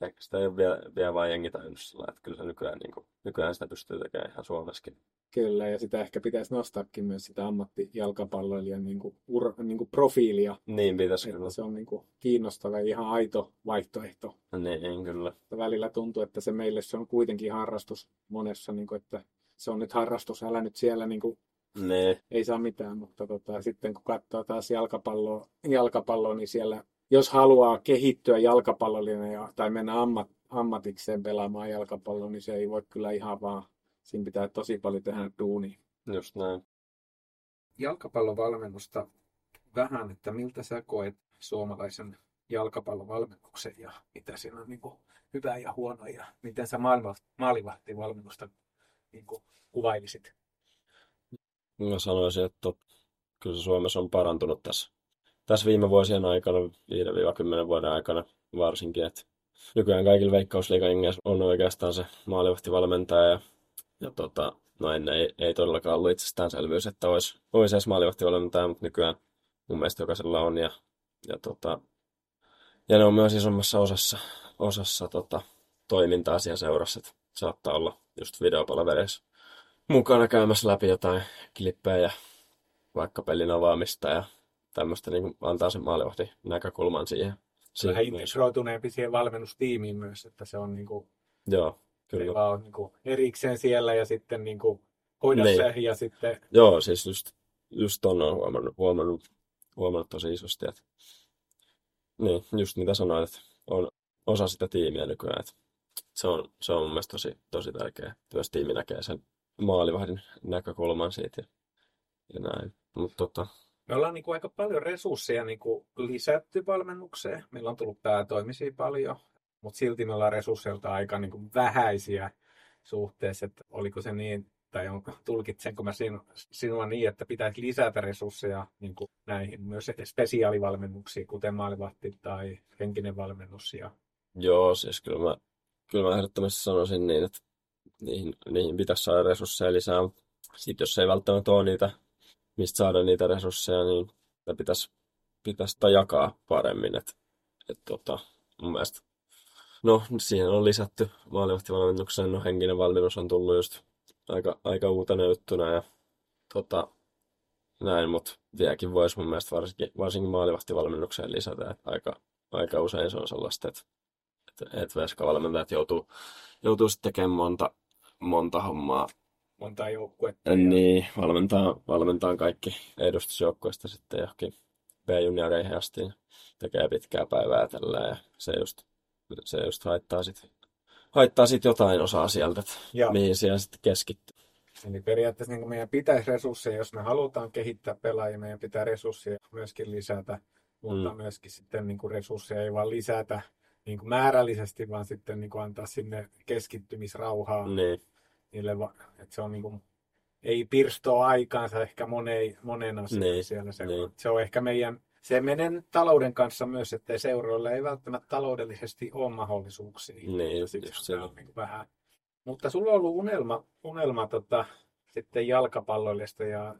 Ehkä sitä ei ole vielä, vielä vaan jengi tajunnut sillä että kyllä se nykyään, niin kuin, nykyään sitä pystyy tekemään ihan Suomessakin. kyllä, ja sitä ehkä pitäisi nostaakin myös sitä ammattijalkapalloilijan niin kuin, ur, niin kuin profiilia. Niin pitäisi Että kyllä. se on niin kuin kiinnostava ja ihan aito vaihtoehto. Niin, kyllä. Että välillä tuntuu, että se meille se on kuitenkin harrastus monessa, niin kuin, että se on nyt harrastus, älä nyt siellä niin kuin, Niin, ei saa mitään, mutta tota, sitten kun katsoo taas jalkapalloa, jalkapalloa, niin siellä, jos haluaa kehittyä jalkapallollinen ja, tai mennä ammat, ammatikseen pelaamaan jalkapalloa, niin se ei voi kyllä ihan vaan, siinä pitää tosi paljon tehdä duunia. just näin. Jalkapallovalmennusta vähän, että miltä sä koet suomalaisen jalkapallovalmennuksen ja mitä siinä on niin kuin hyvää ja huonoa ja miten sä maailma, maalivahtivalmennusta niin kuin kuvailisit? Mä sanoisin, että kyllä se Suomessa on parantunut tässä, tässä viime vuosien aikana, 5-10 vuoden aikana varsinkin, että nykyään kaikilla veikkausliigajengeillä on oikeastaan se maalivahtivalmentaja ja, ja tota, no ennen ei, ei todellakaan ollut itsestäänselvyys, että olisi, olisi edes maalivahtivalmentaja, mutta nykyään mun mielestä jokaisella on ja, ja, tota, ja ne on myös isommassa osassa, osassa tota, toimintaa siellä seurassa, että saattaa olla just videopalavereissa mukana käymässä läpi jotain klippejä, vaikka pelin avaamista ja tämmöistä niin antaa sen maalivahti näkökulman siihen. Vähän siihen myös. integroituneempi siihen valmennustiimiin myös, että se on niin kuin, Joo, kyllä. vaan ole niin kuin erikseen siellä ja sitten niin kuin hoida Niin. se ja sitten Joo, siis just, just on huomannut, huomannut, huomannut tosi isosti, että niin, just mitä sanoit, että on osa sitä tiimiä nykyään, että se on, se on mun mielestä tosi, tosi tärkeää, että myös tiimi näkee sen maalivahdin näkökulman siitä ja, ja näin. Mutta tota, Me ollaan niin kuin aika paljon resursseja niin kuin lisätty valmennukseen. Meillä on tullut päätoimisia paljon, mutta silti me ollaan resursseilta aika niin kuin vähäisiä suhteessa. Että oliko se niin, tai on, tulkitsenko mä sinu, sinua niin, että pitäisi lisätä resursseja niin kuin näihin myös spesiaalivalmennuksiin, kuten maalivahti tai henkinen valmennus. Ja, Joo, siis kyllä mä, kyllä mä ehdottomasti sanoisin niin, että niihin, niihin pitäisi saada resursseja lisää. Sitten jos ei välttämättä ole niitä, mistä saada niitä resursseja, niin sitä pitäisi, pitäisi sitä jakaa paremmin. Et, et tota, mun mielestä, no siihen on lisätty maalivahtivalmennukseen, no henkinen valmennus on tullut just aika, aika uutena juttuna ja tota, näin, mutta vieläkin voisi mun mielestä varsinkin, varsinkin maalivahtivalmennukseen lisätä, aika, aika usein se on sellaista, että että et veskavalmentajat joutuu, joutuu sitten tekemään monta, monta hommaa. Monta joukkuetta. Niin, valmentaa, valmentaa kaikki edustusjoukkueista sitten johonkin B-junioreihin asti. Tekee pitkää päivää tällä ja se just, se just haittaa sitten haittaa sit jotain osaa sieltä, että ja, mihin siellä sitten keskittyy. Eli periaatteessa niin meidän pitäisi resursseja, jos me halutaan kehittää pelaajia, meidän pitää resursseja myöskin lisätä, mutta Mm. myöskin sitten niin kuin resursseja ei vaan lisätä niin kuin määrällisesti, vaan sitten niin kuin antaa sinne keskittymisrauhaa Niin, niille, että se on niin kuin, ei pirstoa aikaansa ehkä moneen, monen asian Niin, siellä. Se, niin. on, se on ehkä meidän, se menee talouden kanssa myös, että seuroilla ei välttämättä taloudellisesti ole mahdollisuuksia. niin just, Siksi just se on niin vähän. Mutta sulla on ollut unelma, unelma tota, sitten jalkapallollista ja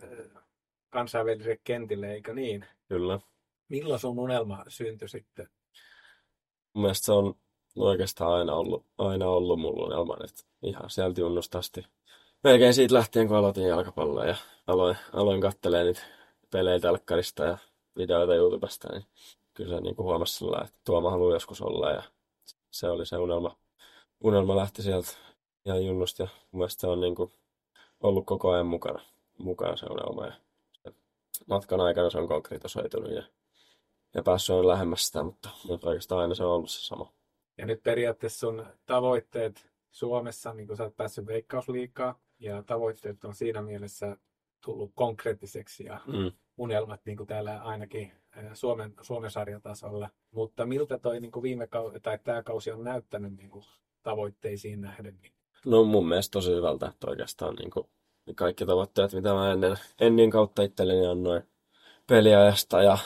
kansainväliselle kentille, eikö niin? Kyllä. Milloin sun unelma syntyi sitten? Mun mielestä se on oikeastaan aina ollut, aina ollut mulla unelma, että ihan sieltä junnusta asti. Melkein siitä lähtien, kun aloitin jalkapalloa ja aloin, aloin katselemaan niitä pelejä telkkarista ja videoita YouTubesta, niin kyllä se niin kuin huomasi sillä että tuo mä haluan joskus olla ja se oli se unelma. Unelma lähti sieltä ihan junnusta ja mun se on niin kuin ollut koko ajan mukana, mukana se unelma ja matkan aikana se on konkretisoitunut ja, ja päässyt aina lähemmäs sitä, mutta, mutta oikeastaan aina se on ollut se sama. Ja nyt periaatteessa sun tavoitteet Suomessa, niin kun sä oot päässyt veikkausliikaa, ja tavoitteet on siinä mielessä tullut konkreettiseksi ja mm. unelmat niin kuin täällä ainakin Suomen, Suomen sarjatasolla. Mutta miltä toi niin kuin viime kau- tai tämä kausi on näyttänyt niin kuin tavoitteisiin nähden? Niin? No mun mielestä tosi hyvältä, että oikeastaan niin kuin kaikki tavoitteet, mitä mä ennen, ennen kautta itselleni annoin peliajasta ja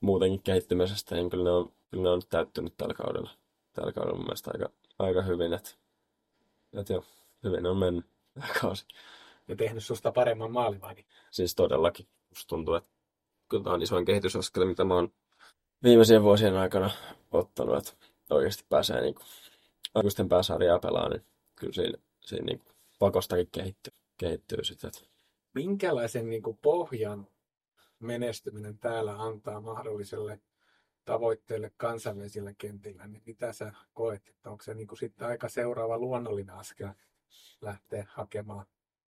muutenkin kehittymisestä, niin kyllä ne on, kyllä ne on täyttynyt tällä kaudella. Tällä kaudella mun mielestä aika, aika hyvin, että, että joo, hyvin on mennyt tämä kausi. Ja tehnyt susta paremman maalivahdin. Siis todellakin. Musta tuntuu, että kyllä tämä on isoin kehitysaskel, mitä mä oon viimeisien vuosien aikana ottanut, että oikeasti pääsee niin kuin, aikuisten pääsarjaa pelaamaan, niin kyllä siinä, siinä niin kuin, pakostakin kehittyy, kehittyy sitten. Minkälaisen niin kuin, pohjan menestyminen täällä antaa mahdolliselle tavoitteelle kansainvälisillä kentillä, niin mitä sä koet, että onko se niin kuin sitten aika seuraava luonnollinen askel lähteä hakemaan?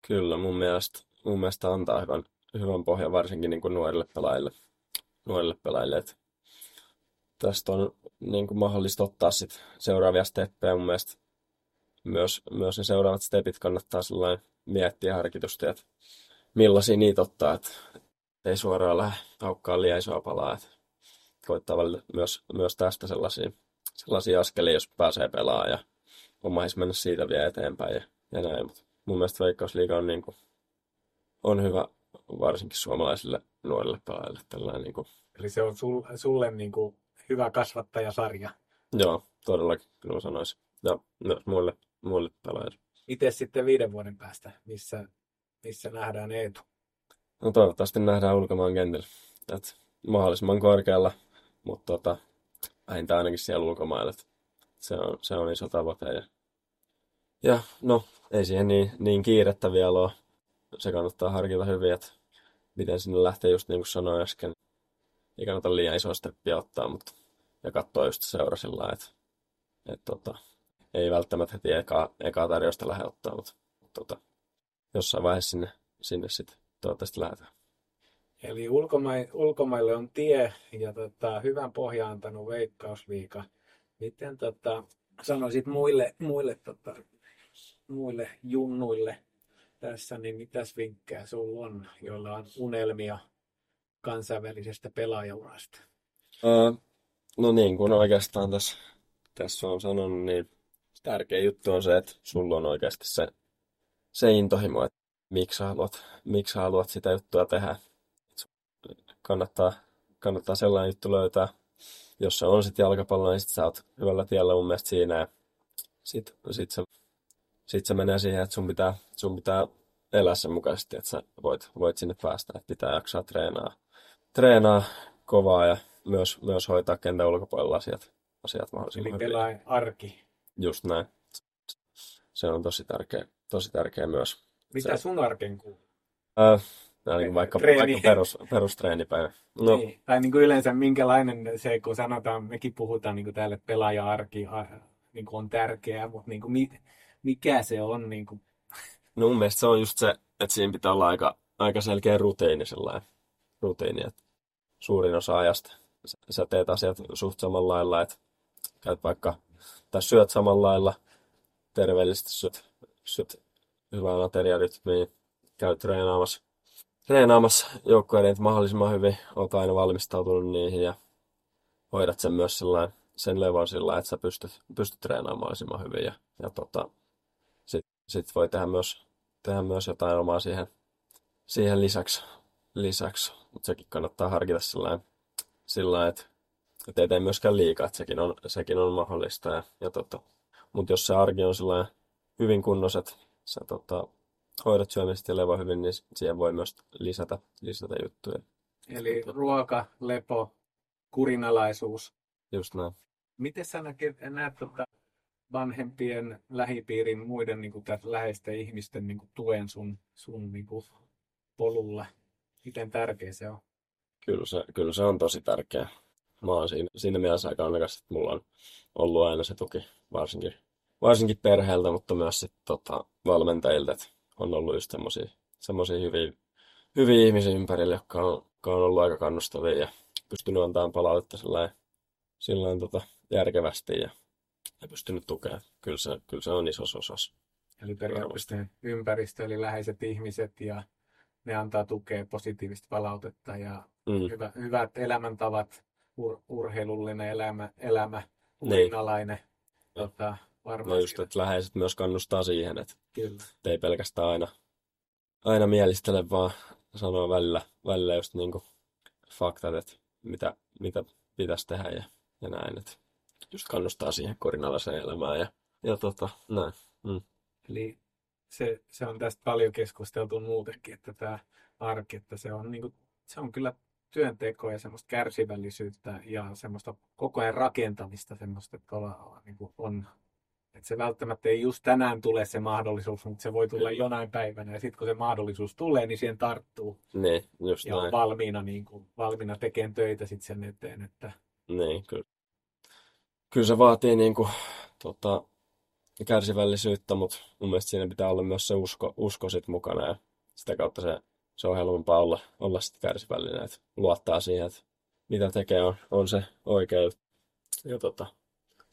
Kyllä, mun mielestä, mun mielestä antaa hyvän, hyvän pohjan varsinkin niin kuin nuorille pelaajille. Nuorille pelaajille tästä on niin kuin mahdollista ottaa sit seuraavia steppejä. Mun mielestä myös, myös ne seuraavat stepit kannattaa miettiä harkitusti, että millaisia niitä ottaa, että ei suoraan lähde haukkaan liian isoa palaa. Että koittaa myös, myös tästä sellaisia, sellaisia askelia, jos pääsee pelaamaan ja on mennä siitä vielä eteenpäin ja, ja näin. Mutta mun mielestä Veikkausliiga on, niin kuin, on hyvä varsinkin suomalaisille nuorille pelaajille. Tällainen, niin kuin... Eli se on sul, sulle niin kuin hyvä kasvattajasarja. Joo, todellakin, kyllä sanoisin. Ja myös muille, muille pelaajille. Miten sitten viiden vuoden päästä, missä, missä nähdään Eetu? No toivottavasti nähdään ulkomaan kentillä. Et mahdollisimman korkealla, mutta tota, vähintään ainakin siellä ulkomailla. Se on, se on iso tavoite. Ja, ja no, ei siihen niin, niin kiirettä vielä ole. Se kannattaa harkita hyvin, että miten sinne lähtee just niin kuin sanoin äsken. Ei kannata liian iso steppiä ottaa, mutta ja katsoa just seura sillä että, että tota, ei välttämättä heti ekaa, ekaa tarjosta lähde ottaa, mutta tota, jossain vaiheessa sinne, sinne sitten toivottavasti lähdetään. Eli ulkomai, ulkomaille on tie ja tota, hyvän pohjan antanut veikkausliika. Miten tota, sanoisit muille, muille, tota, muille junnuille tässä, niin mitäs vinkkejä sulla on, joilla on unelmia kansainvälisestä pelaajaurasta? Uh, no niin, kun oikeastaan tässä, tässä on sanonut, niin tärkeä juttu on se, että sulla on oikeasti se, se intohimo, että miksi haluat, miksi haluat sitä juttua tehdä. Kannattaa, kannattaa sellainen juttu löytää. Jos se on sitten jalkapallo, niin sit sä oot hyvällä tiellä mun mielestä siinä. Ja sit, sit, se, sit se menee siihen, että sun pitää, sun pitää elää sen mukaisesti, että sä voit, voit sinne päästä. Että pitää jaksaa treenaa, treenaa kovaa ja myös, myös hoitaa kentän ulkopuolella asiat, asiat mahdollisimman Eli hyvin. arki. Just näin. Se on tosi tärkeä, tosi tärkeä myös. Mitä se, sun arken kuuluu? Äh, niin vaikka, vaikka perus, perustreenipäivä. No. Niin, tai niin kuin yleensä minkälainen se, kun sanotaan, mekin puhutaan niin kuin täällä, että pelaaja-arki niin kuin on tärkeää, mutta niin kuin, mikä se on? Niin kuin... No mun mielestä se on just se, että siinä pitää olla aika, aika selkeä rutiini sellainen. Rutiini, että suurin osa ajasta sä teet asiat suht samalla lailla, että käyt vaikka, tai syöt samalla lailla, terveellisesti syöt, syöt hyvää materiaarytmiä, käy treenaamassa, treenaamassa joukkueiden mahdollisimman hyvin, olet aina valmistautunut niihin ja hoidat sen myös sellainen, sen levon sillä että sä pystyt, pystyt treenaamaan mahdollisimman hyvin ja, ja tota, sitten sit voi tehdä myös, tehdä myös jotain omaa siihen, siihen lisäksi, lisäksi. mutta sekin kannattaa harkita sillä sillä että, että ei tee myöskään liikaa, että sekin on, sekin on mahdollista. Ja, ja tota, mutta jos se arki on hyvin kunnoiset, sä tota, hoidat syömistä ja levo hyvin, niin siihen voi myös lisätä, lisätä juttuja. Eli ruoka, lepo, kurinalaisuus. Just näin. Miten sä näet, näet tota vanhempien, lähipiirin, muiden niin kuin, läheisten ihmisten niin kuin, tuen sun, sun niin kuin, polulla? Miten tärkeä se on? Kyllä se, kyllä se on tosi tärkeä. Mä oon siinä, siinä mielessä aika onnekas, että mulla on ollut aina se tuki, varsinkin varsinkin perheeltä, mutta myös sit, tota, valmentajilta, että on ollut just semmosia, semmosia hyviä, hyviä ihmisiä ympärillä, jotka on, jotka on ollut aika kannustavia ja pystynyt antamaan palautetta sillain, sillain tota, järkevästi ja, ei pystynyt tukemaan. Kyllä se, kyllä se on iso osas. Eli periaatteessa ympäristö, eli läheiset ihmiset ja ne antaa tukea positiivista palautetta ja Mm. hyvä, hyvät elämäntavat, ur, urheilullinen elämä, elämä Niin. Tota, No varmasti. just, että läheiset myös kannustaa siihen, että Kyllä. ei pelkästään aina, aina mielistele, vaan sanoo välillä, välillä just niinku faktat, että mitä, mitä pitäisi tehdä ja, ja näin. Että just kannustaa siihen korinalaiseen elämään ja, ja tota, näin. Mm. Eli se, se on tästä paljon keskusteltu muutenkin, että tämä arki, että se on, niinku, se on kyllä työntekoa ja semmoista kärsivällisyyttä ja semmoista koko ajan rakentamista semmoista, että niinku on, että se välttämättä ei just tänään tule se mahdollisuus, mutta se voi tulla jonain päivänä ja sitten kun se mahdollisuus tulee, niin siihen tarttuu Niin, just ja on näin. valmiina, niinku, valmiina tekemään töitä sitten sen eteen, että Niin, kyllä. Kyllä se vaatii niinku, tota, kärsivällisyyttä, mutta mun mielestä siinä pitää olla myös se usko, usko sit mukana ja sitä kautta se, se on helpompaa olla, olla sit kärsivällinen, että luottaa siihen, että mitä tekee on, on se oikea juttu. Ja tota,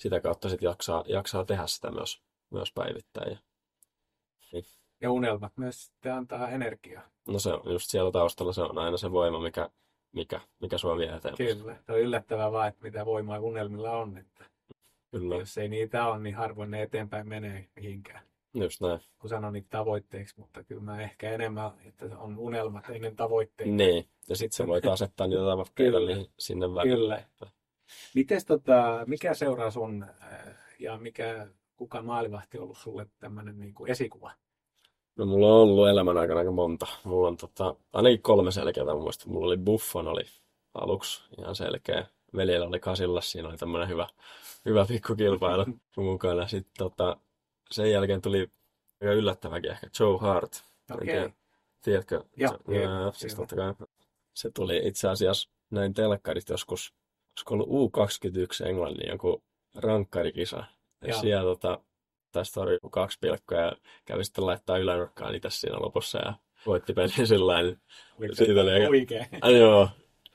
sitä kautta sit jaksaa, jaksaa tehdä sitä myös, myös päivittäin. Ja, ja unelmat myös sitten antaa energiaa. no se on just siellä taustalla, se on aina se voima, mikä, mikä, mikä sua vie eteenpäin. Kyllä, se on yllättävää vaan, että mitä voimaa unelmilla on, että Kyllä, Jos ei niitä ole, niin harvoin ne eteenpäin menee mihinkään. just näin. Kun sanon niitä tavoitteeksi, mutta kyllä mä ehkä enemmän, että on unelmat ennen tavoitteita. Niin, ja sitten se voit asettaa niitä tavoitteita niin sinne väliin. Kyllä. Mites tota, mikä seuraa sun äh, ja mikä, kuka maalivahti on ollut sulle tämmöinen niin kuin esikuva? No mulla on ollut elämän aikana aika monta. Mulla on tota, ainakin kolme selkeää mun mielestä. Mulla oli Buffon oli aluksi ihan selkeä. Veljellä oli Kasillas, siinä oli tämmöinen hyvä, hyvä pikkukilpailu mukana. Sitten tota, sen jälkeen tuli aika yllättäväkin ehkä Joe Hart. Tiedä, Tiedätkö? Joo, se, ää, siis totta kai. Se tuli itse asiassa näin telkkarista joskus, olisiko ollut U21 Englannin joku rankkarikisa. Ja Joo. siellä tota, tästä oli kaksi pilkkoa ja kävi sitten laittaa ylänurkkaan itse siinä lopussa ja voitti pelin sillä lailla. Oliko Siitä oli aika- Oikein. Joo,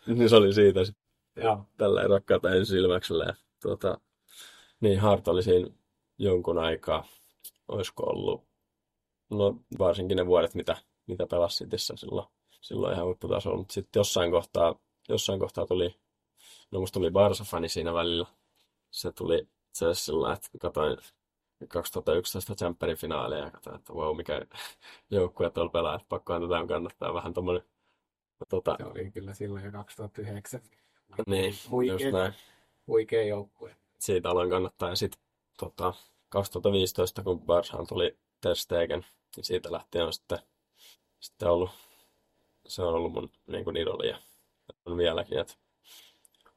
niin se oli siitä sitten Joo. tällä rakkautta ensilmäksellä. Ja, tuota, niin Hart oli siinä jonkun aikaa, olisiko ollut, no varsinkin ne vuodet, mitä, mitä pelasi Cityssä silloin, silloin ihan huipputasolla, mutta sitten jossain kohtaa, jossain kohtaa tuli, no musta tuli Barsa-fani siinä välillä. Se tuli itse asiassa sillä että katsoin 2011 Champerin finaalia ja katsoin, että wow, mikä joukkue tuolla pelaa, että pakkohan tätä on kannattaa vähän tommonen, tota, Se oli kyllä silloin jo 2009. niin, just Huikea, näin. huikea joukkue. siitä aloin kannattaa. Ja sitten tota, 2015, kun Barshaan tuli Ter Stegen, niin siitä lähtien on sitten, sitten ollut, se on ollut mun niin kuin idoli ja on vieläkin. Että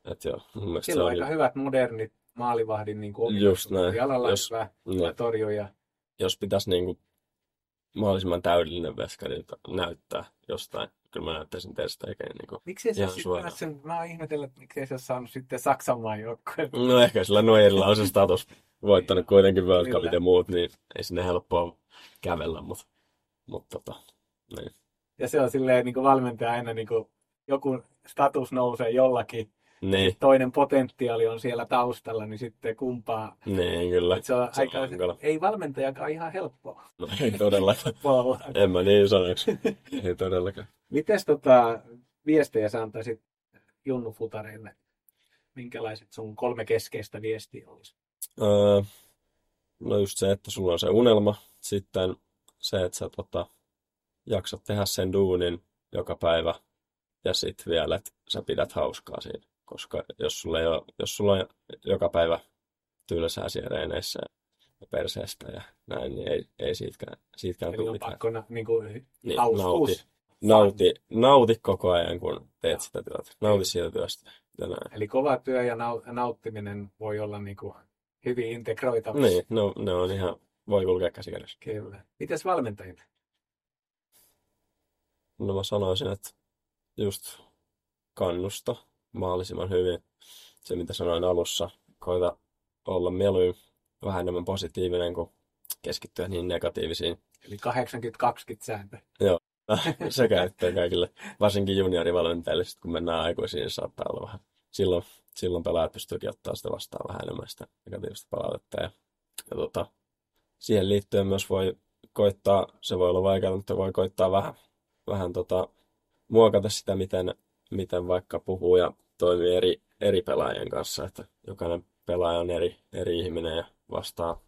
et joo, mun mielestä se on aika hyvät modernit maalivahdin niin kuin Just näin. Jalalla Jos- hyvä, niin, hyvä torjuja. jos pitäisi niin kuin mahdollisimman täydellinen veskari näyttää jostain, kyllä mä näyttäisin Ter Stegen. Niin kuin. Miksi se Ihan sitten sen, mä oon ihmetellyt, että miksi se ole saanut sitten Saksan maan joukkueen. No ehkä sillä Neuerilla on se status voittanut kuitenkin World Cupit ja muut, niin ei sinne helppoa kävellä, mutta, mutta tota, niin. Ja se on silleen niin kuin valmentaja aina niin kuin, joku status nousee jollakin, Niin, toinen potentiaali on siellä taustalla, niin sitten kumpaa. niin kyllä. Et se on Se on hankala. ei valmentajakaan ihan helppoa No ei todellakaan. En mä niin sanoisi. Ei todellakaan. Mites tota, viestejä sä antaisit Junnu Futareille? Minkälaiset sun kolme keskeistä viestiä olisi? Öö, no just se, että sulla on se unelma. Sitten se, että sä tota, jaksat tehdä sen duunin joka päivä. Ja sitten vielä, että sä pidät hauskaa siinä. Koska jos sulla, ei ole, jos sulla on joka päivä tylsää siellä reeneissä ja perseestä ja näin, niin ei, ei siitäkään, siitäkään tule mitään. pakko na, niin kuin, Niin, nauti, nauti, nauti koko ajan, kun teet sitä työtä. Nauti siitä työstä. Ja näin. Eli kova työ ja nau- nauttiminen voi olla niin kuin hyvin integroitavissa. Niin, no, ne on ihan, voi kulkea käsi kädessä. Kyllä. Mites valmentajille? No mä sanoisin, että just kannusta mahdollisimman hyvin. Se, mitä sanoin alussa, koita olla mieluummin vähän enemmän positiivinen kuin keskittyä niin negatiivisiin. Eli 80-20 sääntö. Se käyttää kaikille, varsinkin juniorivalmentajille, sit kun mennään aikuisiin, niin saattaa olla vähän silloin silloin pelaajat pystyvätkin ottaa sitä vastaan vähän enemmän sitä negatiivista palautetta. Ja, ja tota, siihen liittyen myös voi koittaa, se voi olla vaikeaa, mutta voi koittaa vähän, vähän tota, muokata sitä, miten, miten vaikka puhuu ja toimii eri, eri pelaajien kanssa, että jokainen pelaaja on eri, eri ihminen ja vastaa,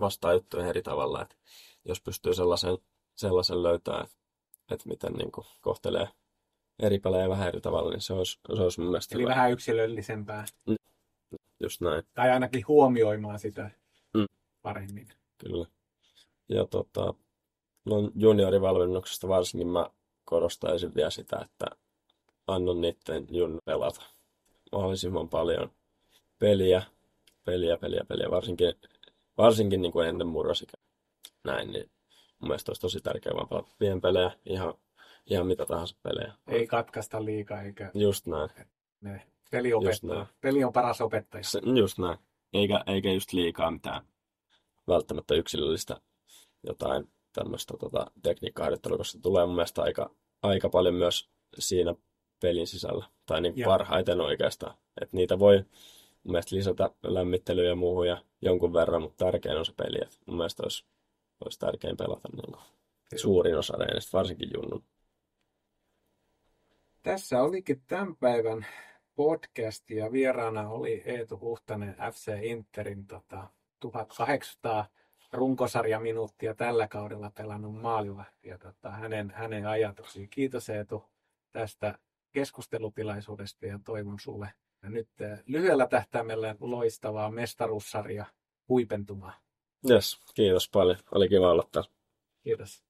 vastaa juttuja eri tavalla. Että jos pystyy sellaisen, sellaisen löytämään, että, että miten niin kuin, kohtelee eri pelejä vähän eri tavalla, niin se olisi, se olisi mun mielestä Eli hyvä. vähän yksilöllisempää. Just näin, Tai ainakin huomioimaan sitä Mm. paremmin. kyllä. Ja tota, no juniorivalmennuksesta varsinkin mä korostaisin vielä sitä, että annan niiden jun pelata mahdollisimman paljon peliä, peliä, peliä, peliä, varsinkin, varsinkin niin kuin ennen murrosikä. Näin, niin mun mielestä olisi tosi tärkeää vaan pelata pienpelejä, ihan, ihan mitä tahansa pelejä. Ei katkaista liikaa, eikä Just näin, ne peli Just opettaa. näin. Peli on paras opettaja. Se, just näin. Eikä, eikä just liikaa mitään välttämättä yksilöllistä jotain tämmöistä tota, tekniikkaharjoittelua, koska se tulee mun mielestä aika, aika paljon myös siinä pelin sisällä. Tai niin parhaiten oikeastaan. Että niitä voi mun mielestä lisätä lämmittelyä ja muuhun ja jonkun verran, mutta tärkein on se peli. Et mun mielestä olisi, olisi tärkein pelata niin kuin suurin osa reenistä, varsinkin junnun. Tässä olikin tämän päivän podcast ja vieraana oli Eetu Huhtanen FC Interin tota, 1800 runkosarjaminuuttia tällä kaudella pelannut maalivahti ja tota, hänen, hänen ajatuksiin. Kiitos Eetu tästä keskustelutilaisuudesta ja toivon sulle nyt eh, lyhyellä tähtäimellä loistavaa mestaruussarja huipentumaa. Yes, kiitos paljon. Oli kiva olla täällä. Kiitos.